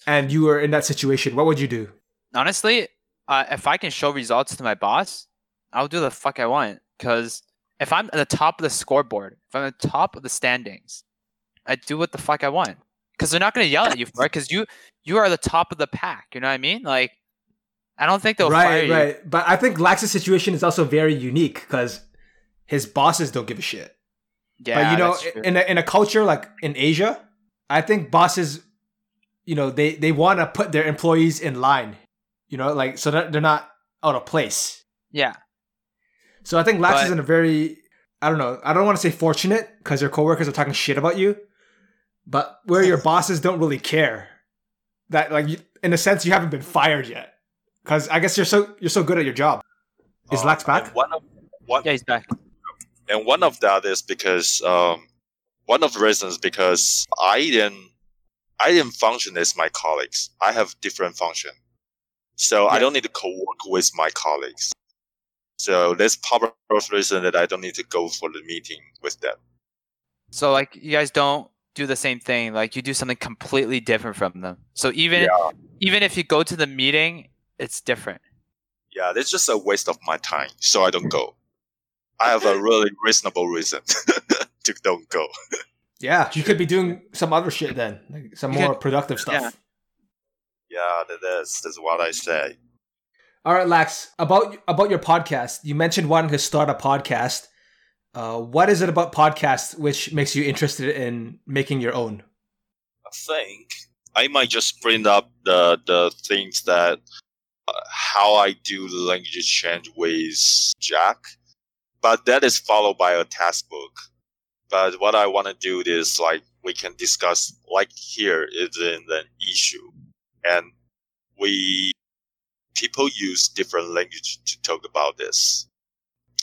and you were in that situation. What would you do? Honestly, uh, if I can show results to my boss, I'll do the fuck I want. Cause if I'm at the top of the scoreboard, if I'm at the top of the standings, I do what the fuck I want. Cause they're not gonna yell at you for it. Cause you you are the top of the pack. You know what I mean? Like, I don't think they'll fire right, you. right. But I think Layx's situation is also very unique because his bosses don't give a shit. Yeah, but you know, in a, in a culture like in Asia, I think bosses, you know, they they want to put their employees in line. You know, like so that they're not out of place. yeah, So I think Layx But- is in a very, I don't know, I don't want to say fortunate because your coworkers are talking shit about you, but where your bosses don't really care. That like, you, in a sense, you haven't been fired yet, because I guess you're so you're so good at your job. Is uh, Layx back? One of one yeah, he's back. and one of that is because um, one of the reasons because I didn't I didn't function as my colleagues. I have different function, so I don't need to co-work with my colleagues. So that's probably the reason that I don't need to go for the meeting with them. So like, you guys don't do the same thing. Like, you do something completely different from them. So even Yeah. even if you go to the meeting, it's different. Yeah, that's just a waste of my time, so I don't go. I have a really reasonable reason *laughs* to don't go. Yeah, you could be doing some other shit then, like some You more could- productive stuff. yeah. Yeah, that is that's what I say. All right, Layx. About about your podcast, you mentioned wanting to start a podcast. Uh, what is it about podcasts which makes you interested in making your own? I think I might just bring up the the things that uh, how I do language exchange with Jack, but that is followed by a task book. But what I want to do is like we can discuss like here is in the issue, and we people use different language to talk about this.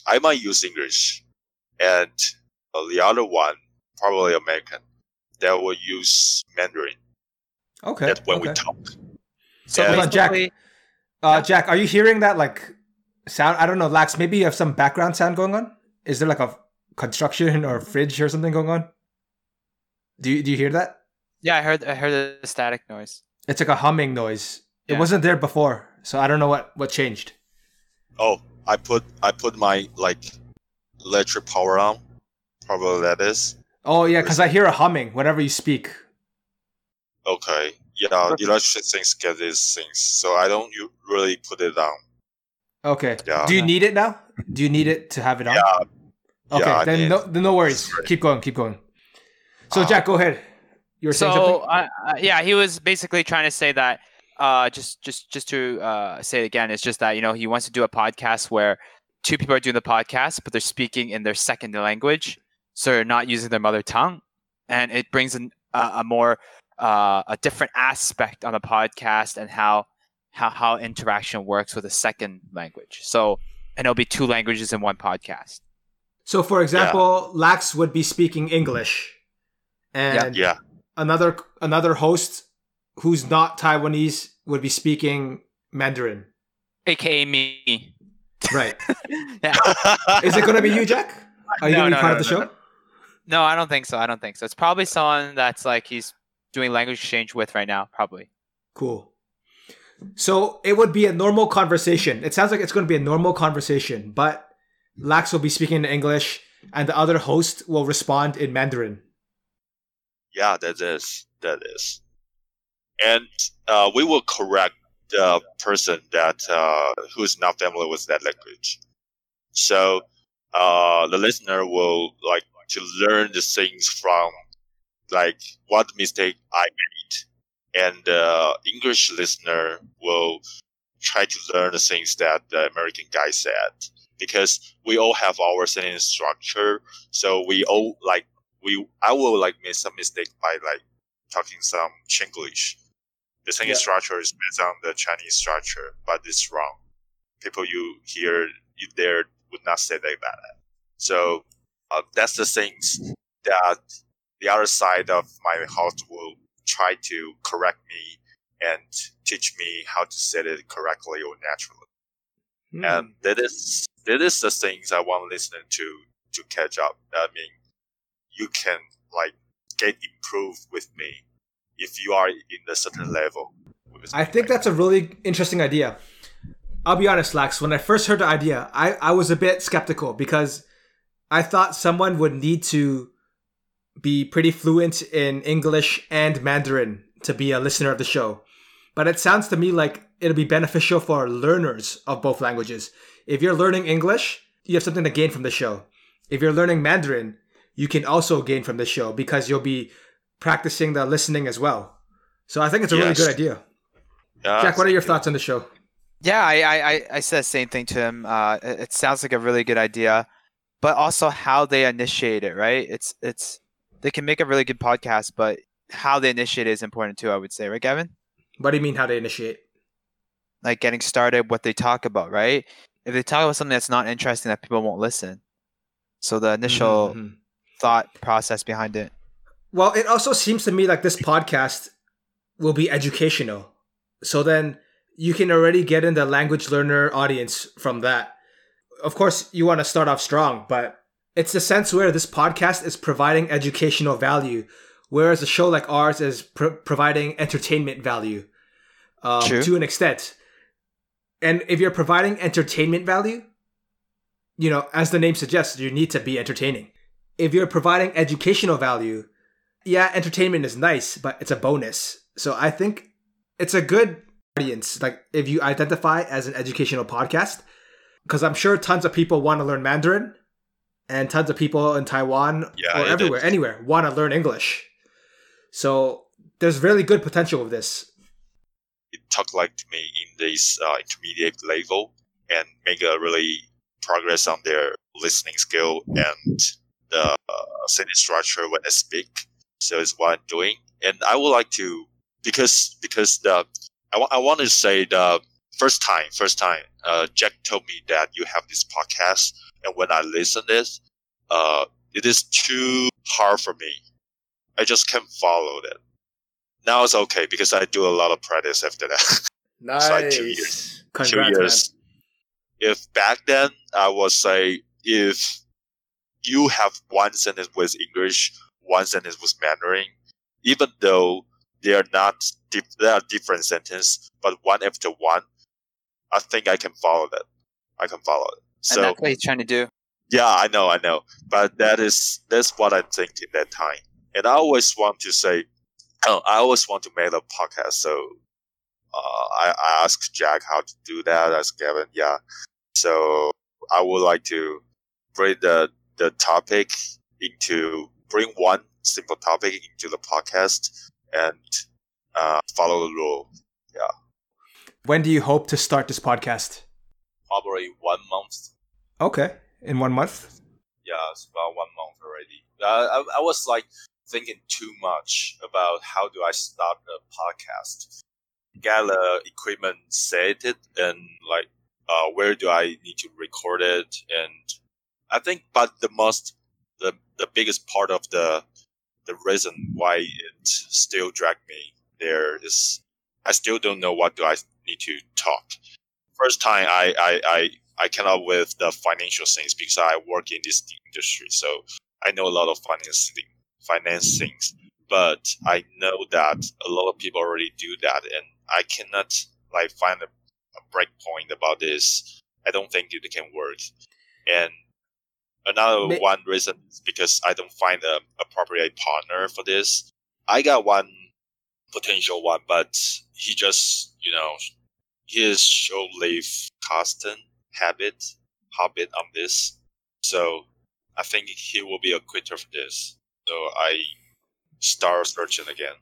I might use English, and uh, the other one probably American that will use Mandarin. Okay. That when we talk. So Yeah. Hold on, Jack. Uh, Jack, are you hearing that like sound? I don't know, Layx. Maybe you have some background sound going on. Is there like a construction or a fridge or something going on? Do you do you hear that? Yeah, I heard I heard the static noise. It's like a humming noise. It wasn't there before, so I don't know what what changed. Oh, I put I put my like electric power on. Probably that is. Oh yeah, because I hear a humming whenever you speak. Okay. Yeah, electric things get these things. So I don't u- really put it on. Okay. Yeah. Do you need it now? Do you need it to have it on? Yeah. Okay, yeah, then no, then no worries. Keep going, keep going. So, Uh, Jack, go ahead. You were saying So something. uh, yeah, he was basically trying to say that. Uh, just just just to uh, say it again, it's just that you know he wants to do a podcast where two people are doing the podcast, but they're speaking in their second language, so they're not using their mother tongue, and it brings in a, a more uh, a different aspect on the podcast and how how how interaction works with a second language. So and it'll be two languages in one podcast. So, for example, Layx would be speaking English, and Yeah. another another host who's not Taiwanese would be speaking Mandarin. AKA me. Right? *laughs* yeah. *laughs* Is it going to be you, Jack? Are you No, going to no, be part no, of the no, show? No, I don't think so. I don't think so. It's probably someone that's like he's doing language exchange with right now. Probably. Cool. So it would be a normal conversation. It sounds like it's going to be a normal conversation, but Layx will be speaking in English and the other host will respond in Mandarin. Yeah, that is that is, and uh, we will correct the person that uh, who is not familiar with that language. So uh, the listener will like to learn the things from like what mistake I made, and the English listener will try to learn the things that the American guy said because we all have our sentence structure. So we all like we I will like make some mistake by like talking some Chinglish. The sentence Yeah. structure is based on the Chinese structure, but it's wrong. People you hear you there would not say like that. So uh, that's the things that the other side of my host will try to correct me and teach me how to say it correctly or naturally. Hmm. And that is that is the things I want listener to to catch up. I mean, you can like get improved with me if you are in a certain level. I think that's a really interesting idea. I'll be honest, Layx. When I first heard the idea, I, I was a bit skeptical because I thought someone would need to be pretty fluent in English and Mandarin to be a listener of the show. But it sounds to me like it'll be beneficial for learners of both languages. If you're learning English, you have something to gain from the show. If you're learning Mandarin, you can also gain from the show because you'll be practicing the listening as well. So I think it's a really good idea. Yeah, Jack, what are your thoughts on the show? Yeah, I, I, I- I said the same thing to him. Uh, it, it sounds like a really good idea, but also how they initiate it, right? It's it's they can make a really good podcast, but how they initiate it is important too. I would say, right, Gavin? What do you mean how they initiate? Like getting started, what they talk about, right? If they talk about something that's not interesting, that people won't listen. So the initial Mhm. thought process behind it. Well, it also seems to me like this podcast will be educational. So then you can already get in the language learner audience from that. Of course, you want to start off strong, but it's the sense where this podcast is providing educational value, whereas a show like ours is pro- providing entertainment value um, to an extent. And if you're providing entertainment value, you know, as the name suggests, you need to be entertaining. If you're providing educational value, yeah, entertainment is nice, but it's a bonus. So I think it's a good audience. Like if you identify as an educational podcast, because I'm sure tons of people want to learn Mandarin, and tons of people in Taiwan Yeah, or everywhere, is. anywhere, want to learn English. So there's really good potential of this. it talk like to me in this uh, intermediate level and make a really progress on their listening skill and the uh, sentence structure when they speak. So it's what I'm doing, and I would like to because because the I wa- I want to say the first time first time uh, Jack told me that you have this podcast, and when I listen this, uh, it is too hard for me. I just can't follow that. Now it's okay because I do a lot of practice after that. *laughs* Nice. like two years. Congrats, Two years. If back then I would say if you have one sentence with English, one sentence was Mandarin, even though they are not dif- they are different sentences, but one after one, I think I can follow that. I can follow it. and So that's what he's trying to do. yeah, I know, I know. But that is that's what I think in that time. And I always want to say, oh, I always want to make a podcast. So uh, I, I asked Jack how to do that. I asked Gavin, yeah. So I would like to bring the the topic into bring one simple topic into the podcast and uh, follow the rule. Yeah. When do you hope to start this podcast? Probably one month Okay, in one month. yeah, it's about one month already. Uh, I, I was like thinking too much about how do I start a podcast. Get the equipment set it and like uh, where do I need to record it and I think but the most the the biggest part of the the reason why it still dragged me there is I still don't know what do I need to talk. First time I I, I I came up with the financial things because I work in this industry, so I know a lot of financing, finance things. But I know that a lot of people already do that, and I cannot like find a, a break point about this, I don't think it can work. And another one reason is because I don't find a appropriate partner for this. I got one potential one, but he just you know his show leave constant habit habit on this. So I think he will be a quitter for this. So I start searching again.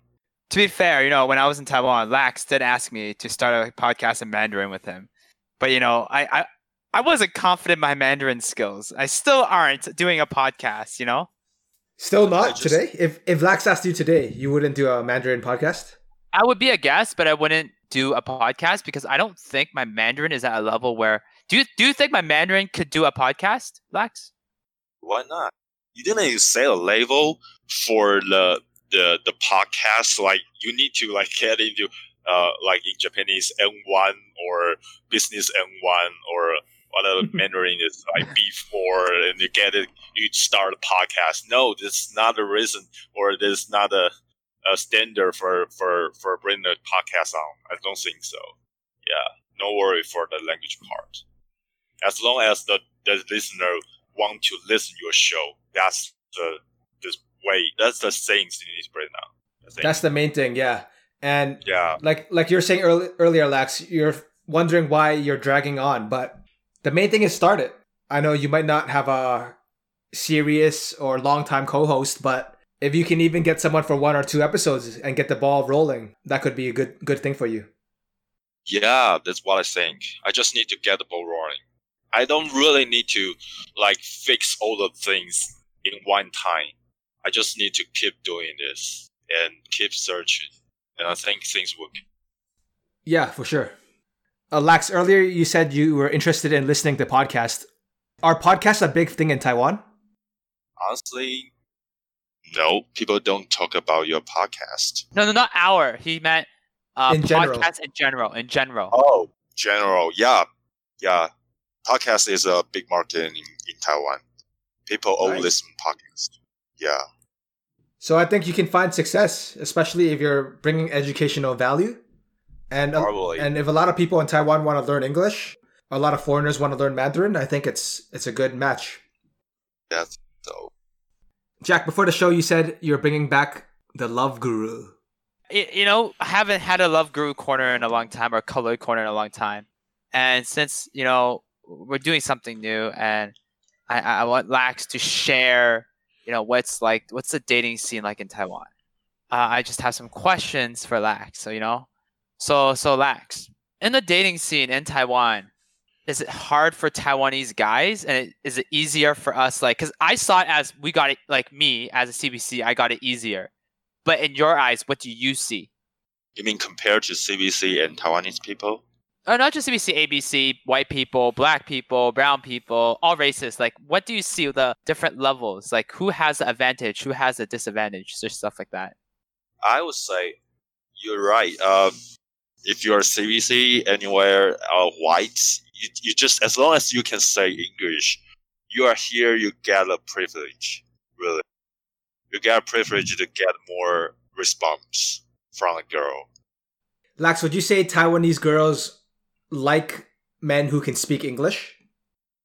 To be fair, you know, when I was in Taiwan, Layx did ask me to start a podcast in Mandarin with him. But you know, I, I I wasn't confident in my Mandarin skills. I still aren't doing a podcast, you know? Still not just- today. If if Layx asked you today, you wouldn't do a Mandarin podcast. I would be a guest, but I wouldn't do a podcast because I don't think my Mandarin is at a level where do you do you think my Mandarin could do a podcast, Layx? Why not? You didn't even say a level for the the the podcast. Like you need to like get into uh like in Japanese N one or business N one or whatever *laughs* Mandarin is like B four, and you get it. You start a podcast. No, this is not a reason, or this is not a, a standard for for for bringing a podcast on. I don't think so. Yeah, no worry for the language part. As long as the the listener want to listen your show. That's the this way. That's the things you need to bring now. That's the main thing, yeah. And yeah. like like you're saying early, earlier, Layx, you're wondering why you're dragging on, but the main thing is start it. I know you might not have a serious or long time co-host, but if you can even get someone for one or two episodes and get the ball rolling, that could be a good good thing for you. Yeah, that's what I think. I just need to get the ball rolling. I don't really need to like fix all the things in one time. I just need to keep doing this and keep searching. And I think things will Yeah, for sure. Uh, Layx, earlier you said you were interested in listening to podcasts. Are podcasts a big thing in Taiwan? honestly no, people don't talk about your podcast. No, no, not our. He meant uh, In general. podcasts in general. In general. Oh, general, yeah, yeah. Podcast is a big market in, in Taiwan. People all Nice. listen podcast. Yeah, So I think you can find success, especially if you're bringing educational value. And probably. and if a lot of people in Taiwan want to learn English, a lot of foreigners want to learn Mandarin, I think it's it's a good match. That's so. Jack, before the show, you said you're bringing back the Love Guru. Y- you know, I haven't had a Love Guru corner in a long time or color corner in a long time. And since, you know, we're doing something new and I, I want Layx to share, you know, what's like, what's the dating scene like in Taiwan? Uh, I just have some questions for Layx. So, you know, so, so Layx, in the dating scene in Taiwan, is it hard for Taiwanese guys and it, is it easier for us? Like, cause I saw it as we got it, like me as a CBC, I got it easier. But in your eyes, what do you see? You mean compared to CBC and Taiwanese people? Oh, not just CBC, ABC, white people, black people, brown people, all races. Like, what do you see the different levels? Like, who has the advantage? Who has the disadvantage? Just stuff like that. I would say you're right. Uh, if you're CBC anywhere uh, white, you, you just as long as you can say English, you are here. You get a privilege. Really, you get a privilege to get more response from a girl. Layx, would you say Taiwanese girls like men who can speak English?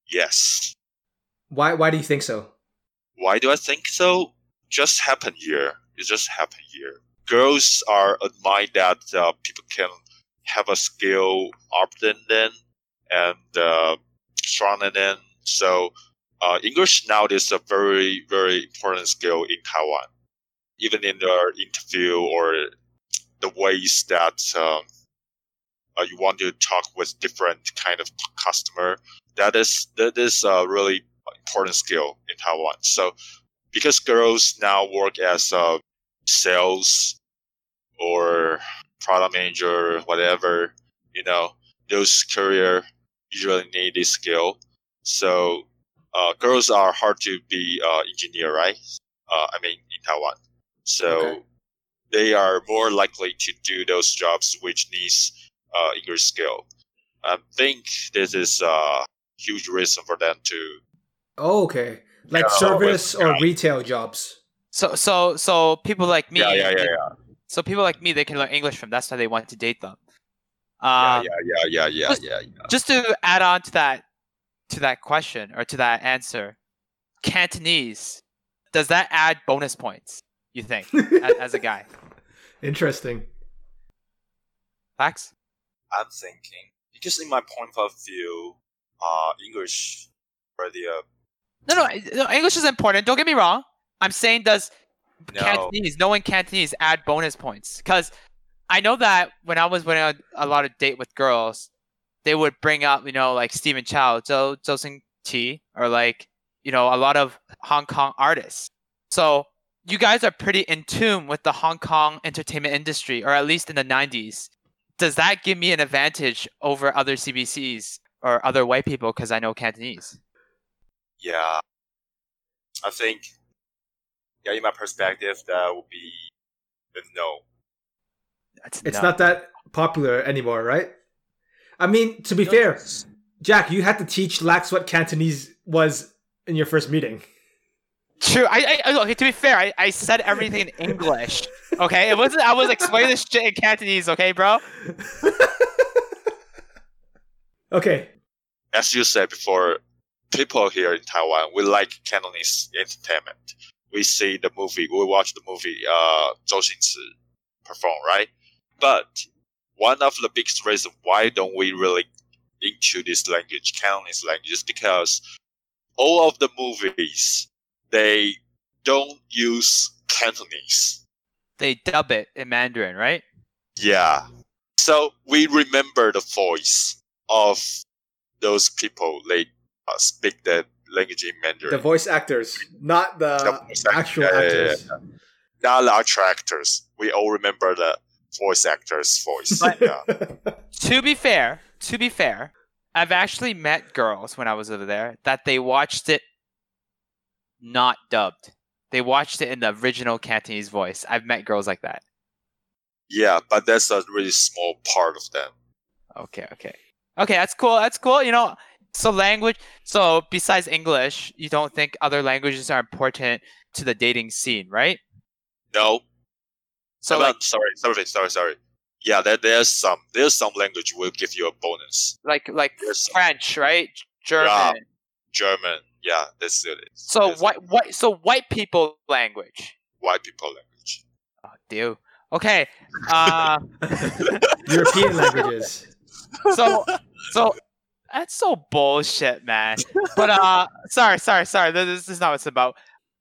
Yes. Why why do you think so? Why do I think so? Just happened here. It just happened here. Girls are admire that uh, people can have a skill them and uh, than. So uh, English now is a very very important skill in Taiwan. Even in the interview or the ways that um, uh, you want to talk with different kind of customer, that is that is a really important skill in Taiwan. So because girls now work as uh, sales or product manager, whatever, you know, those career usually need this skill. So uh, girls are hard to be uh, engineer, right? Uh, I mean, in Taiwan. So Okay. they are more likely to do those jobs which needs uh, English skill. I think this is a huge reason for them to Oh, okay. Like service but- or retail jobs. So, so, so people like me. yeah yeah yeah yeah So people like me, they can learn English from. That's why they want to date them. yeah, Um, yeah, yeah, yeah, yeah, just- yeah, yeah. Just to add on to that, to that question or to that answer, Cantonese, does that add bonus points? You think, *laughs* as, as a guy? Interesting. Facts. I'm thinking because in my point of view, uh, English already uh, No, no, no, English is important. Don't get me wrong. I'm saying does no. Cantonese, knowing Cantonese, add bonus points? Because I know that when I was winning a, a lot of date with girls, they would bring up, you know, like Stephen Chow, Zhou Zhou Qi, or like, you know, a lot of Hong Kong artists. So you guys are pretty in tune with the Hong Kong entertainment industry, or at least in the 90s. Does that give me an advantage over other CBCs or other white people because I know Cantonese? Yeah, I think. Yeah, in my perspective, that would be a no. That's It's no- not that popular anymore, right? I mean, to be fair, Jack, you had to teach Layx what Cantonese was in your first meeting. True. I, I okay. To be fair, I, I said everything in English. Okay, it wasn't. I was explaining this shit in Cantonese. Okay, bro. *laughs* okay. As you said before, people here in Taiwan we like Cantonese entertainment. We see the movie, we watch the movie, uh, Zhou Xingchi perform, right? But one of the biggest reasons why don't we really into this language, Cantonese language, is because all of the movies they don't use Cantonese. They dub it in Mandarin, right? Yeah. So we remember the voice of those people. They uh, speak that language in Mandarin. The voice actors, not the, The voice act- actual yeah, yeah, yeah, actors. Not the actual actors. We all remember the voice actor's voice. But- yeah. *laughs* To be fair, to be fair, I've actually met girls when I was over there that they watched it not dubbed. They watched it in the original Cantonese voice. I've met girls like that. yeah, but that's a really small part of them. Okay, okay. Okay, that's cool. That's cool. You know, so language so besides English, you don't think other languages are important to the dating scene, right? No. So No, like sorry, sorry, sorry, sorry. Yeah, there, there's some there's some language will give you a bonus. like like There's some French, right? German. Yeah. German. Yeah, that's it. So That's white white so white people language. white people language. Oh, dear. Okay. Uh *laughs* European languages. *laughs* so so that's so bullshit, man. But uh *laughs* sorry, sorry, sorry. This, is not what it's about.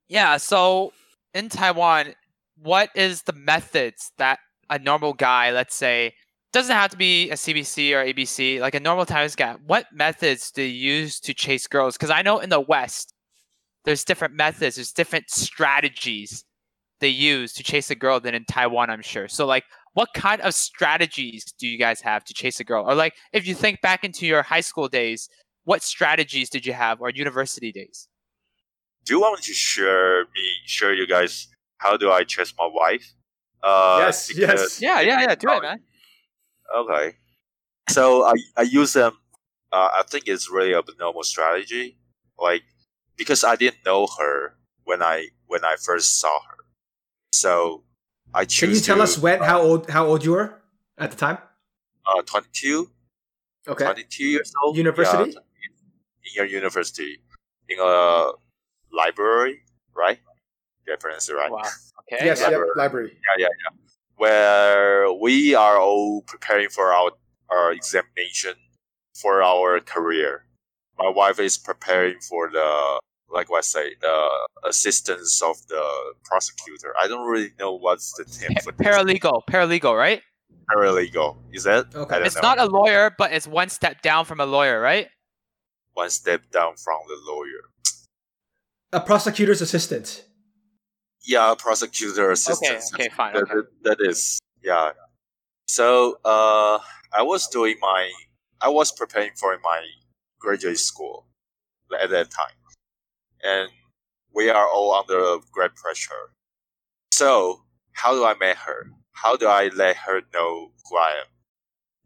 Yeah, so in Taiwan, what is the methods that a normal guy, let's say, doesn't have to be a CBC or ABC, like a normal Taiwanese guy, what methods do you use to chase girls? Because I know in the West, there's different methods, there's different strategies they use to chase a girl than in Taiwan, I'm sure. So like what kind of strategies do you guys have to chase a girl? Or like if you think back into your high school days, what strategies did you have or university days? Do you want me to share me share you guys how do I chase my wife? Uh, Yes, yes. Yeah, yeah, yeah, do it, man. Okay. So I I use them. Uh, I think it's really a normal strategy. Like because I didn't know her when I when I first saw her. So I choose. Can you tell to, us when how old how old you were at the time? Uh, 22, Okay. 22 years old. University? Yeah, in your university, in a library, right? Did I right? Wow. Okay. yes, yeah. yep, Library. library. yeah, yeah, yeah. Where we are all preparing for our, our examination for our career. My wife is preparing for the, like what I say, the assistance of the prosecutor. I don't really know what's the term Pa- for this. paralegal, paralegal, right? Paralegal. Is that? Okay. It's know. not a lawyer, but it's one step down from a lawyer, right? One step down from the lawyer. A prosecutor's assistant. Yeah, prosecutor assistant. okay, fine, That, okay. that- that is, yeah. So, uh, I was doing my, I was preparing for my graduate school at that time, and we are all under great pressure. So, how do I meet her? How do I let her know who I am?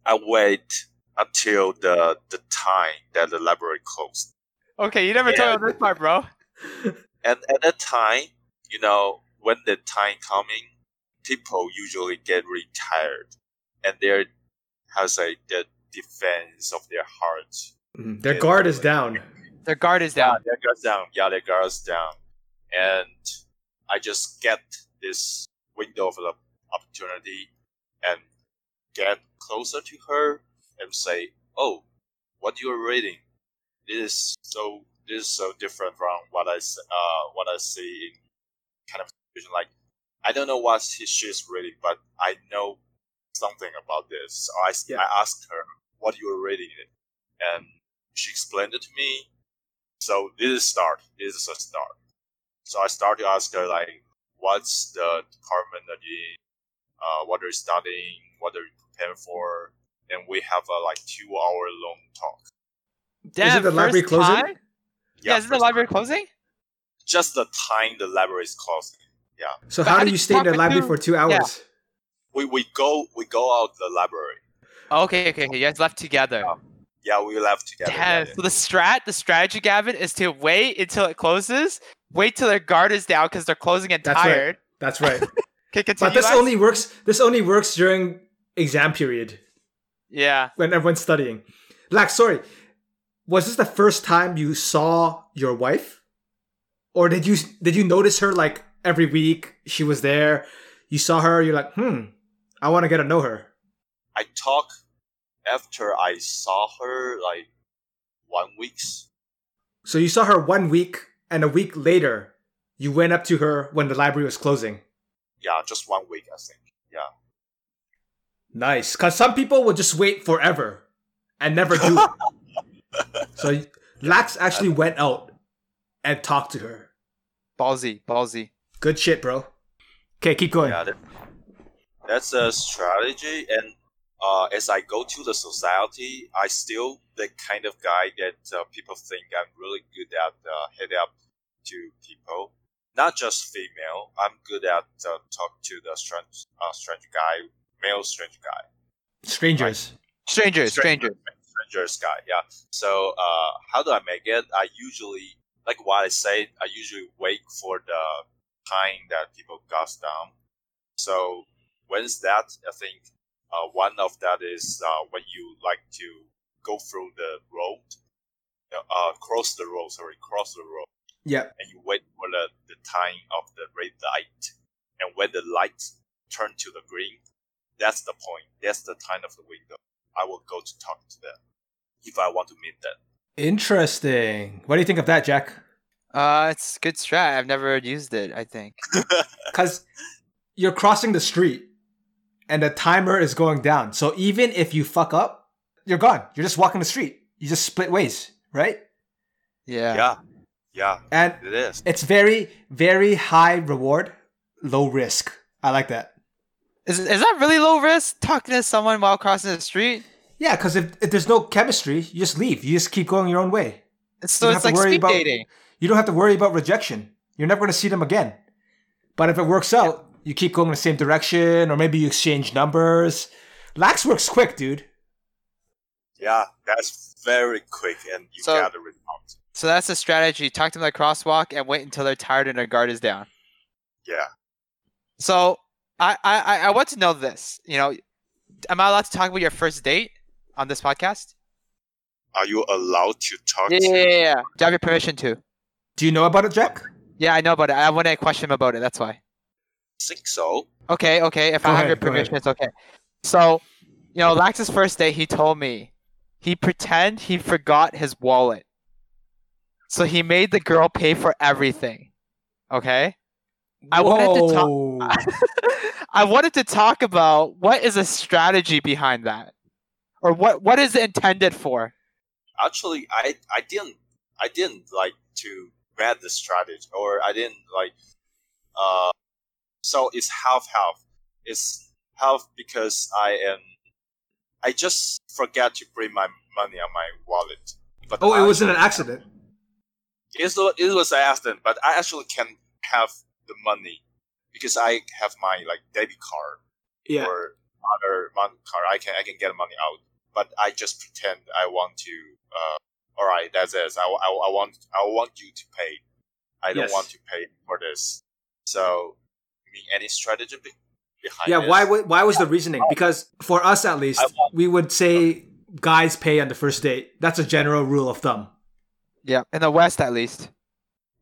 I wait until the the time that the library closed. Okay, you never Yeah. told me this part, bro. *laughs* And at that time, you know, when the time coming, people usually get retired and they how to say the defense of their heart. Mhm. Their Yeah. guard is down. Their guard is Yeah, down. their guards down. Yeah, their guards down, and I just get this window of the opportunity and get closer to her and say, "Oh, what you're reading? This is so this is so different from what I uh what I see in kind of situation. Like I don't know what she- she's reading, but I know something about this. So I Yeah. I asked her what you were reading, and she explained it to me. So this is start. This is a start. So I start to ask her like, what's the department that you, uh, what are you studying, what are you preparing for, and we have a like two hour long talk. Damn, it the library closing? time? Yeah, is it the library time. closing? Just the time the library is closing. Yeah. So But how how do you you stay in the library two- for two hours? We we go we go out the library. Okay, okay, okay. You guys left together. Yeah, we left together. Damn. yeah, So the strat, the strategy, Gavin, is to wait until it closes. Wait till their guard is down because they're closing and That's right. tired. That's right. *laughs* Okay, continue. but this Lex. only works. This only works during exam period Yeah. when everyone's studying. Layx, sorry. Was this the first time you saw your wife, or did you did you notice her like every week? She was there. You saw her. You're like, hmm. I want to get to know her. I talk after I saw her like one weeks. So you saw her one week, and a week later, you went up to her when the library was closing. Yeah, just one week I think. Yeah. Nice, because some people will just wait forever and never do it. *laughs* so Layx actually went out and talked to her. Ballsy, ballsy. Good shit, bro. Okay, keep going. Yeah, that, that's a strategy. And uh, as I go to the society, I still the kind of guy that uh, people think I'm really good at uh, head up to people, not just female. I'm good at uh, talk to the strange, uh, strange guy, male strange guy. Strangers. Stranger, strangers, strangers guy. Yeah. So uh, how do I make it? I usually like what I say. I usually wait for the time that people goes down. So when's that? I think uh, one of that is uh, when you like to go through the road, uh, cross the road. Sorry, cross the road, Yeah. and you wait for the, the time of the red light. And when the light turn to the green, that's the point. That's the time of the window. I will go to talk to them if I want to meet them. Interesting. What do you think of that, Jack? Uh, it's good strat. I've never used it. I think. *laughs* Because you're crossing the street and the timer is going down. So even if you fuck up, you're gone. You're just walking the street. You just split ways, right? Yeah. Yeah, yeah, And it is. it's very, very high reward, low risk. I like that. Is is that really low risk? Talking to someone while crossing the street? Yeah, because if, if there's no chemistry, you just leave. You just keep going your own way. So You it's like worry speed about- dating. You don't have to worry about rejection. You're never going to see them again. But if it works out, you keep going in the same direction, or maybe you exchange numbers. Layx works quick, dude. Yeah, that's very quick, and you So- get the result. So that's the strategy. Talk to them at crosswalk and wait until they're tired and their guard is down. Yeah, So I, I, I- I want to know this. You know, am I allowed to talk about your first date on this podcast? are you allowed to talk Yeah, to? yeah, yeah, yeah. Do I have your permission to? Do you know about it, Jack? Yeah, I know about it. I want to question him about it. That's why. I think so. Okay, okay. If Go I have ahead, your go ahead. permission, it's okay. So, you know, Layx's first day, he told me he pretend he forgot his wallet. So he made the girl pay for everything. Okay? I wanted to talk- *laughs* I wanted to talk about what is a strategy behind that? Or what what is it intended for? Actually, I I didn't I didn't like to bet the strategy, or I didn't like. Uh, so it's half half. It's half because I am. I just forgot to bring my money on my wallet. But Oh, it wasn't an accident. It's, it was an accident, but I actually can have the money because I have my like debit card Yeah. or other money card. I can I can get money out, but I just pretend I want to. Uh, all right, that's it. I, I, I want I want you to pay. I don't Yes. want to pay for this. So, I mean, any strategy be- behind Yeah, it. why wa- why was the reasoning? Because for us at least, want- we would say guys pay on the first date. That's a general rule of thumb. Yeah, in the West at least.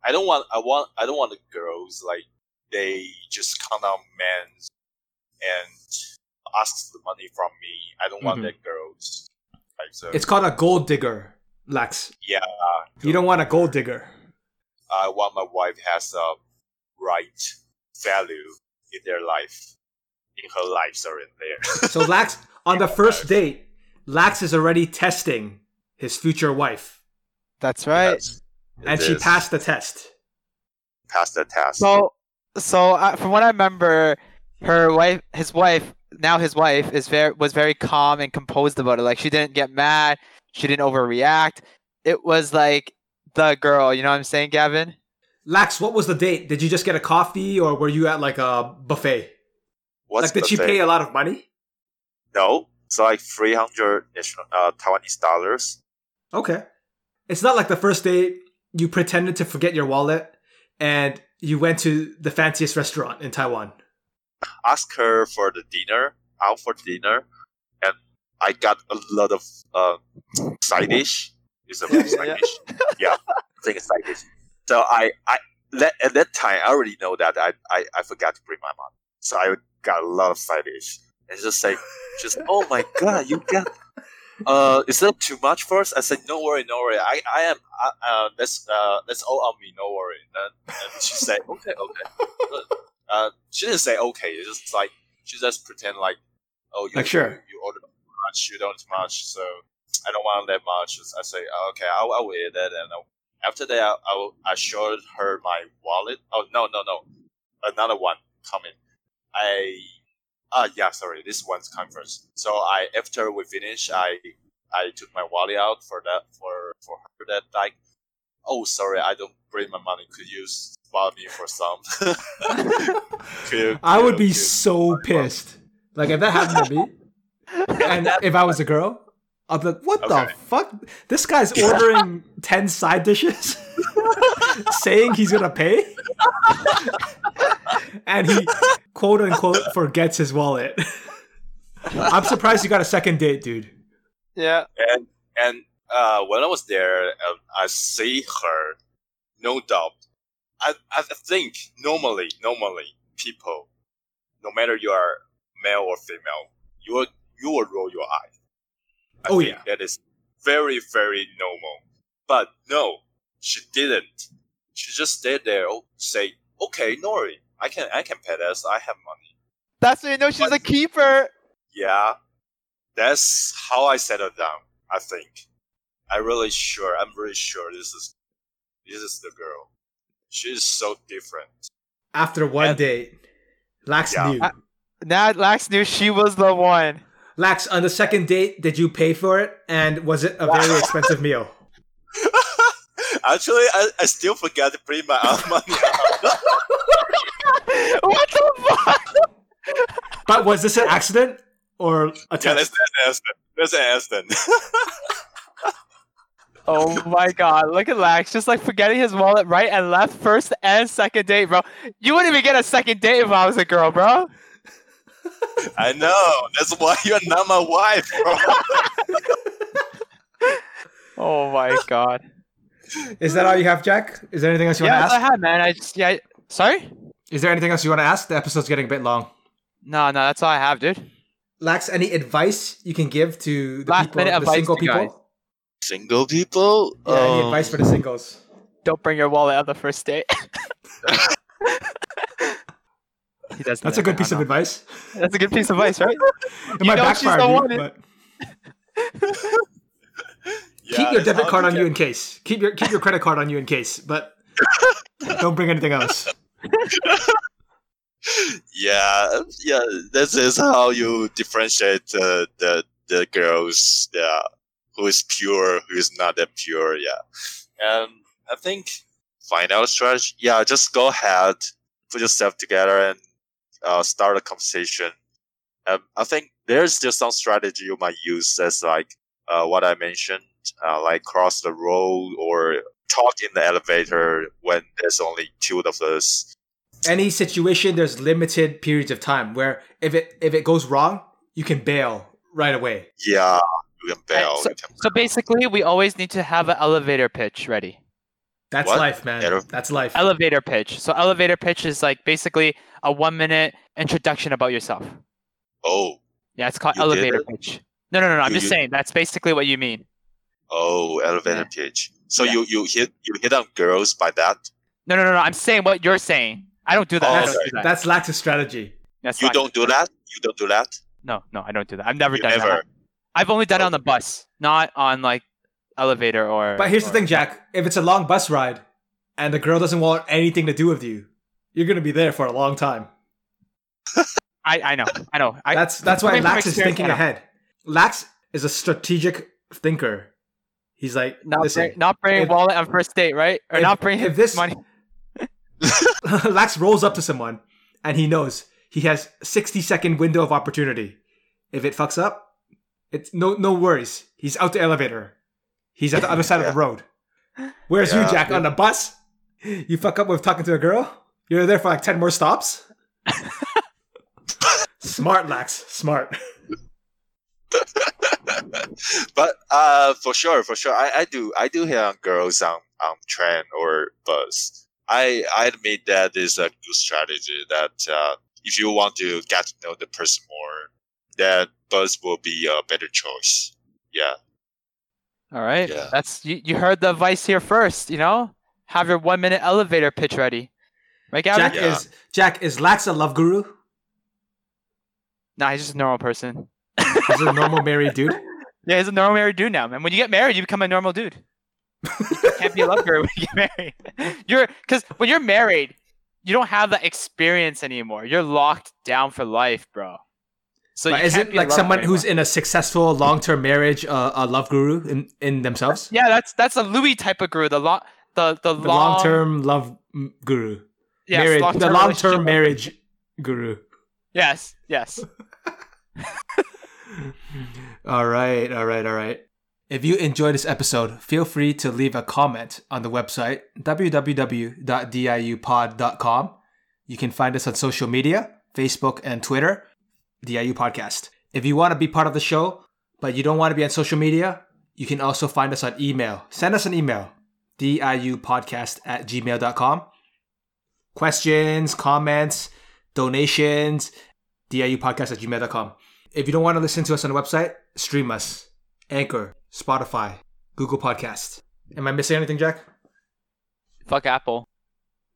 I don't want I want I don't want the girls like they just count out men and ask the money from me. I don't want Mhm. that girls. Like so It's called a gold digger, Lex. yeah, You don't want a gold digger. I want my wife has a right value in their life. In her life, sorry, in there. So Layx *laughs* on the first date, Layx is already testing his future wife, That's right. Yes, and it she is. passed the test. passed the test. So, so uh, from what I remember, her wife, his wife, now his wife, is very was very calm and composed about it. Like she didn't get mad, she didn't overreact. It was like the girl. You know what I'm saying, Gavin? Layx, what was the date? Did you just get a coffee, or were you at like a buffet? What's like, did the she pay a lot of money? No, it's like three hundred national uh, Taiwanese dollars. Okay. It's not like the first date you pretended to forget your wallet and you went to the fanciest restaurant in Taiwan. Ask her for the dinner, out for dinner, and I got a lot of uh, side dish. Is a *laughs* Yeah, side yeah. dish? Yeah, I think it's side dish. So I, I that, at that time I already know that I, I, I forgot to bring my money. So I got a lot of side dish. And just say, just *laughs* oh my god, you got. Uh, is that too much for us? I said, no worry, no worry. I, I am. Uh, uh, that's uh, that's all on me. No worry. And, and she said, okay, okay. Uh, she didn't say okay. It's just like she just pretend like, oh, you Like, sure. you, you ordered too much, you don't too much, so I don't want that much. I say, oh, okay, I'll, I'll eat that, and I'll, after that, I, I, I showed her my wallet. Oh no, no, no, another one coming. I ah yeah, sorry, this one's coming first. So I after we finish, I I took my wallet out for that for for her that like. Oh, sorry, I don't bring my money. Could you spot me for some? *laughs* Could you- I would be so pissed. Like if that happened to me, *laughs* and if I was a girl, I'd be like, "What the fuck? This guy's ordering ten side dishes, *laughs* saying he's gonna pay, and he quote unquote forgets his wallet." *laughs* I'm surprised you got a second date, dude. Yeah. and and uh, when I was there, um, I see her. No doubt, I I think normally normally people, no matter you are male or female, you will you will roll your eye. I Oh, think yeah. that is very very normal. But no, she didn't. She just stayed there. Oh, say okay, Nori, I can I can pay this. I have money. That's when you know she's a keeper. Yeah, that's how I settled down. I think. I'm really sure. I'm really sure this is this is the girl. She's so different. After one And- date, Layx Yeah. knew. I- Now Layx knew she was the one. Layx, on the second date, did you pay for it? And was it a very expensive *laughs* meal? Actually, I, I still forgot to bring my own money out. *laughs* what the fuck? But was this an accident or a yeah, test? that's an accident. That's an accident. *laughs* Oh my god, look at Layx, just like forgetting his wallet right and left first and second date, bro. You wouldn't even get a second date if I was a girl, bro. I know. That's why you're not my wife, bro. *laughs* Oh my god. Is that all you have, Jack? Is there anything else you yeah, want that's to what I ask? had, man. I just yeah. I- Sorry? Is there anything else you want to ask? The episode's getting a bit long. No, no, that's all I have, dude. Layx any advice you can give to the Last people, minute the advice single to you guys. people? Single people. Yeah, any Um, advice for the singles? Don't bring your wallet on the first date. *laughs* *laughs* he does. That's a good piece of advice. *laughs* That's a good piece of advice, right? *laughs* It You might know she's backfire, the dude, one. but yeah, *laughs* keep your debit card on you in case. Keep your keep your credit card on you in case, but don't bring anything else. yeah, yeah. This is how you differentiate uh, the the girls. Yeah, who is pure, who is not that pure. Yeah, and I think find out strategy. Yeah, just go ahead, put yourself together, and uh, start a conversation. Um, I think there's just some strategy you might use as like uh, what I mentioned, uh, like cross the road or talk in the elevator when there's only two of us any situation there's limited periods of time where if it if it goes wrong, you can bail right away. Yeah, you can bail. so- you can So basically, we always need to have an elevator pitch ready. That's What? life, man. Ele- That's life. Elevator pitch. So elevator pitch is like basically a one minute introduction about yourself. Oh, Yeah, it's called elevator it? pitch. No, no, no, no. I'm just you- saying that's basically what you mean. oh, elevator pitch. So Yeah. you you hit you hit on girls by that. No, no, no, no. I'm saying what you're saying. I don't do that. Oh, I Oh, don't okay. do that. That's Layx's strategy. That's You fine. don't do that. You don't do that. No, no, I don't do that. I've never You done never. that. I've only done it on the bus, not on like elevator or. But here's the thing, Jack. If it's a long bus ride and the girl doesn't want anything to do with you, you're gonna be there for a long time. I, I know, I know. I, That's that's why Layx is thinking ahead. Layx is a strategic thinker. He's like, not listen, bring, not bringing if- wallet on first date, right? Or if- not bringing if this- money. *laughs* Layx rolls up to someone and he knows he has 60 second window of opportunity. If it fucks up, it's no no worries. He's out the elevator. He's at the other side of the road. Whereas you, Yeah. Jack, on the bus, you fuck up with talking to a girl. You're there for like 10 more stops. *laughs* smart, Layx. Smart. *laughs* but uh, for sure, for sure, I, I do I do hit on girls on on train or bus. I I admit that is a good strategy. That uh, if you want to get to know the person more, that bus will be a better choice. Yeah. All right, Yeah. that's you. You heard the advice here first. You know, have your one minute elevator pitch ready. Right, Gavin? Jack Yeah. is Jack is Layx a love guru? Nah, he's just a normal person. He's a normal married dude. *laughs* Yeah, he's a normal married dude now, man. When you get married, you become a normal dude. you can't be a love girl when you get married. *laughs* You're because when you're married, you don't have that experience anymore. You're locked down for life, bro. So But is it like someone who's in a successful long-term marriage, uh, a love guru in, in themselves? yeah, that's that's a Louis type of guru. The long the the, The long, long-term love guru. yes, marriage, long-term the long-term marriage guru. Yes, yes. *laughs* All right, all right, all right. If you enjoyed this episode, feel free to leave a comment on the website www.diupod.com. You can find us on social media, Facebook and Twitter, DIU Podcast. If you want to be part of the show, but you don't want to be on social media, you can also find us on email. Send us an email, diupodcast at gmail.com. Questions, comments, donations, diupodcast at gmail.com. If you don't want to listen to us on the website, stream us. Anchor, Spotify, Google Podcast. Am I missing anything, Jack? Fuck Apple.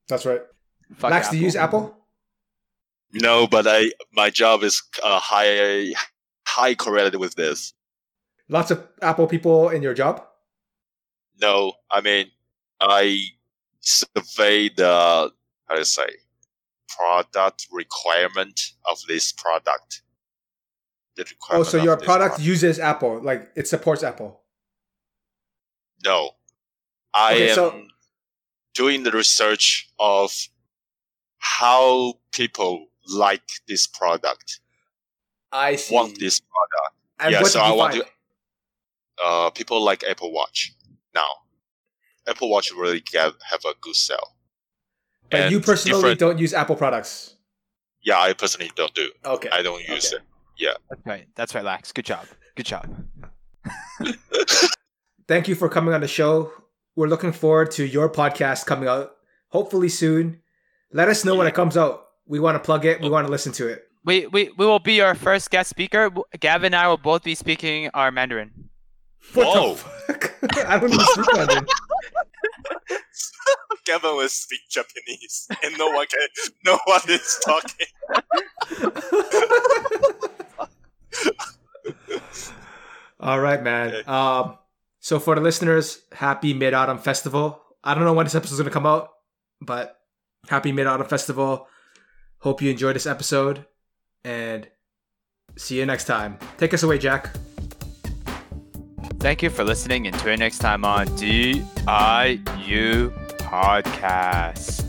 That's right. Fuck Max, Apple. do you use Apple? No, but I my job is uh, high high correlated with this. Lots of Apple people in your job? No, I mean I survey the how to say product requirement of this product. The Oh, so your this product uses Apple, like it supports Apple. No, I Okay, am so- doing the research of how people like this product, I see. want this product. And yeah, what so did you I want find? to. Uh, people like Apple Watch now. Apple Watch really get, have a good sell. But And you personally don't use Apple products. Yeah, I personally don't do. Okay. I don't use Okay. It. Yeah. That's right. That's right, Layx. Good job. Good job. *laughs* Thank you for coming on the show. We're looking forward to your podcast coming out hopefully soon. Let us know when it comes out. We want to plug it. We want to listen to it. We, we we will be your first guest speaker. Gavin and I will both be speaking our Mandarin. What Whoa. the fuck? *laughs* I don't even speak Mandarin. *laughs* Gavin will speak Japanese, and no one can. No one is talking. *laughs* All right, man. Okay. Um, so for the listeners, happy Mid Autumn Festival. I don't know when this episode is gonna come out, but happy Mid Autumn Festival. Hope you enjoyed this episode, and see you next time. Take us away, Jack. Thank you for listening and tune next time on DIU Podcast.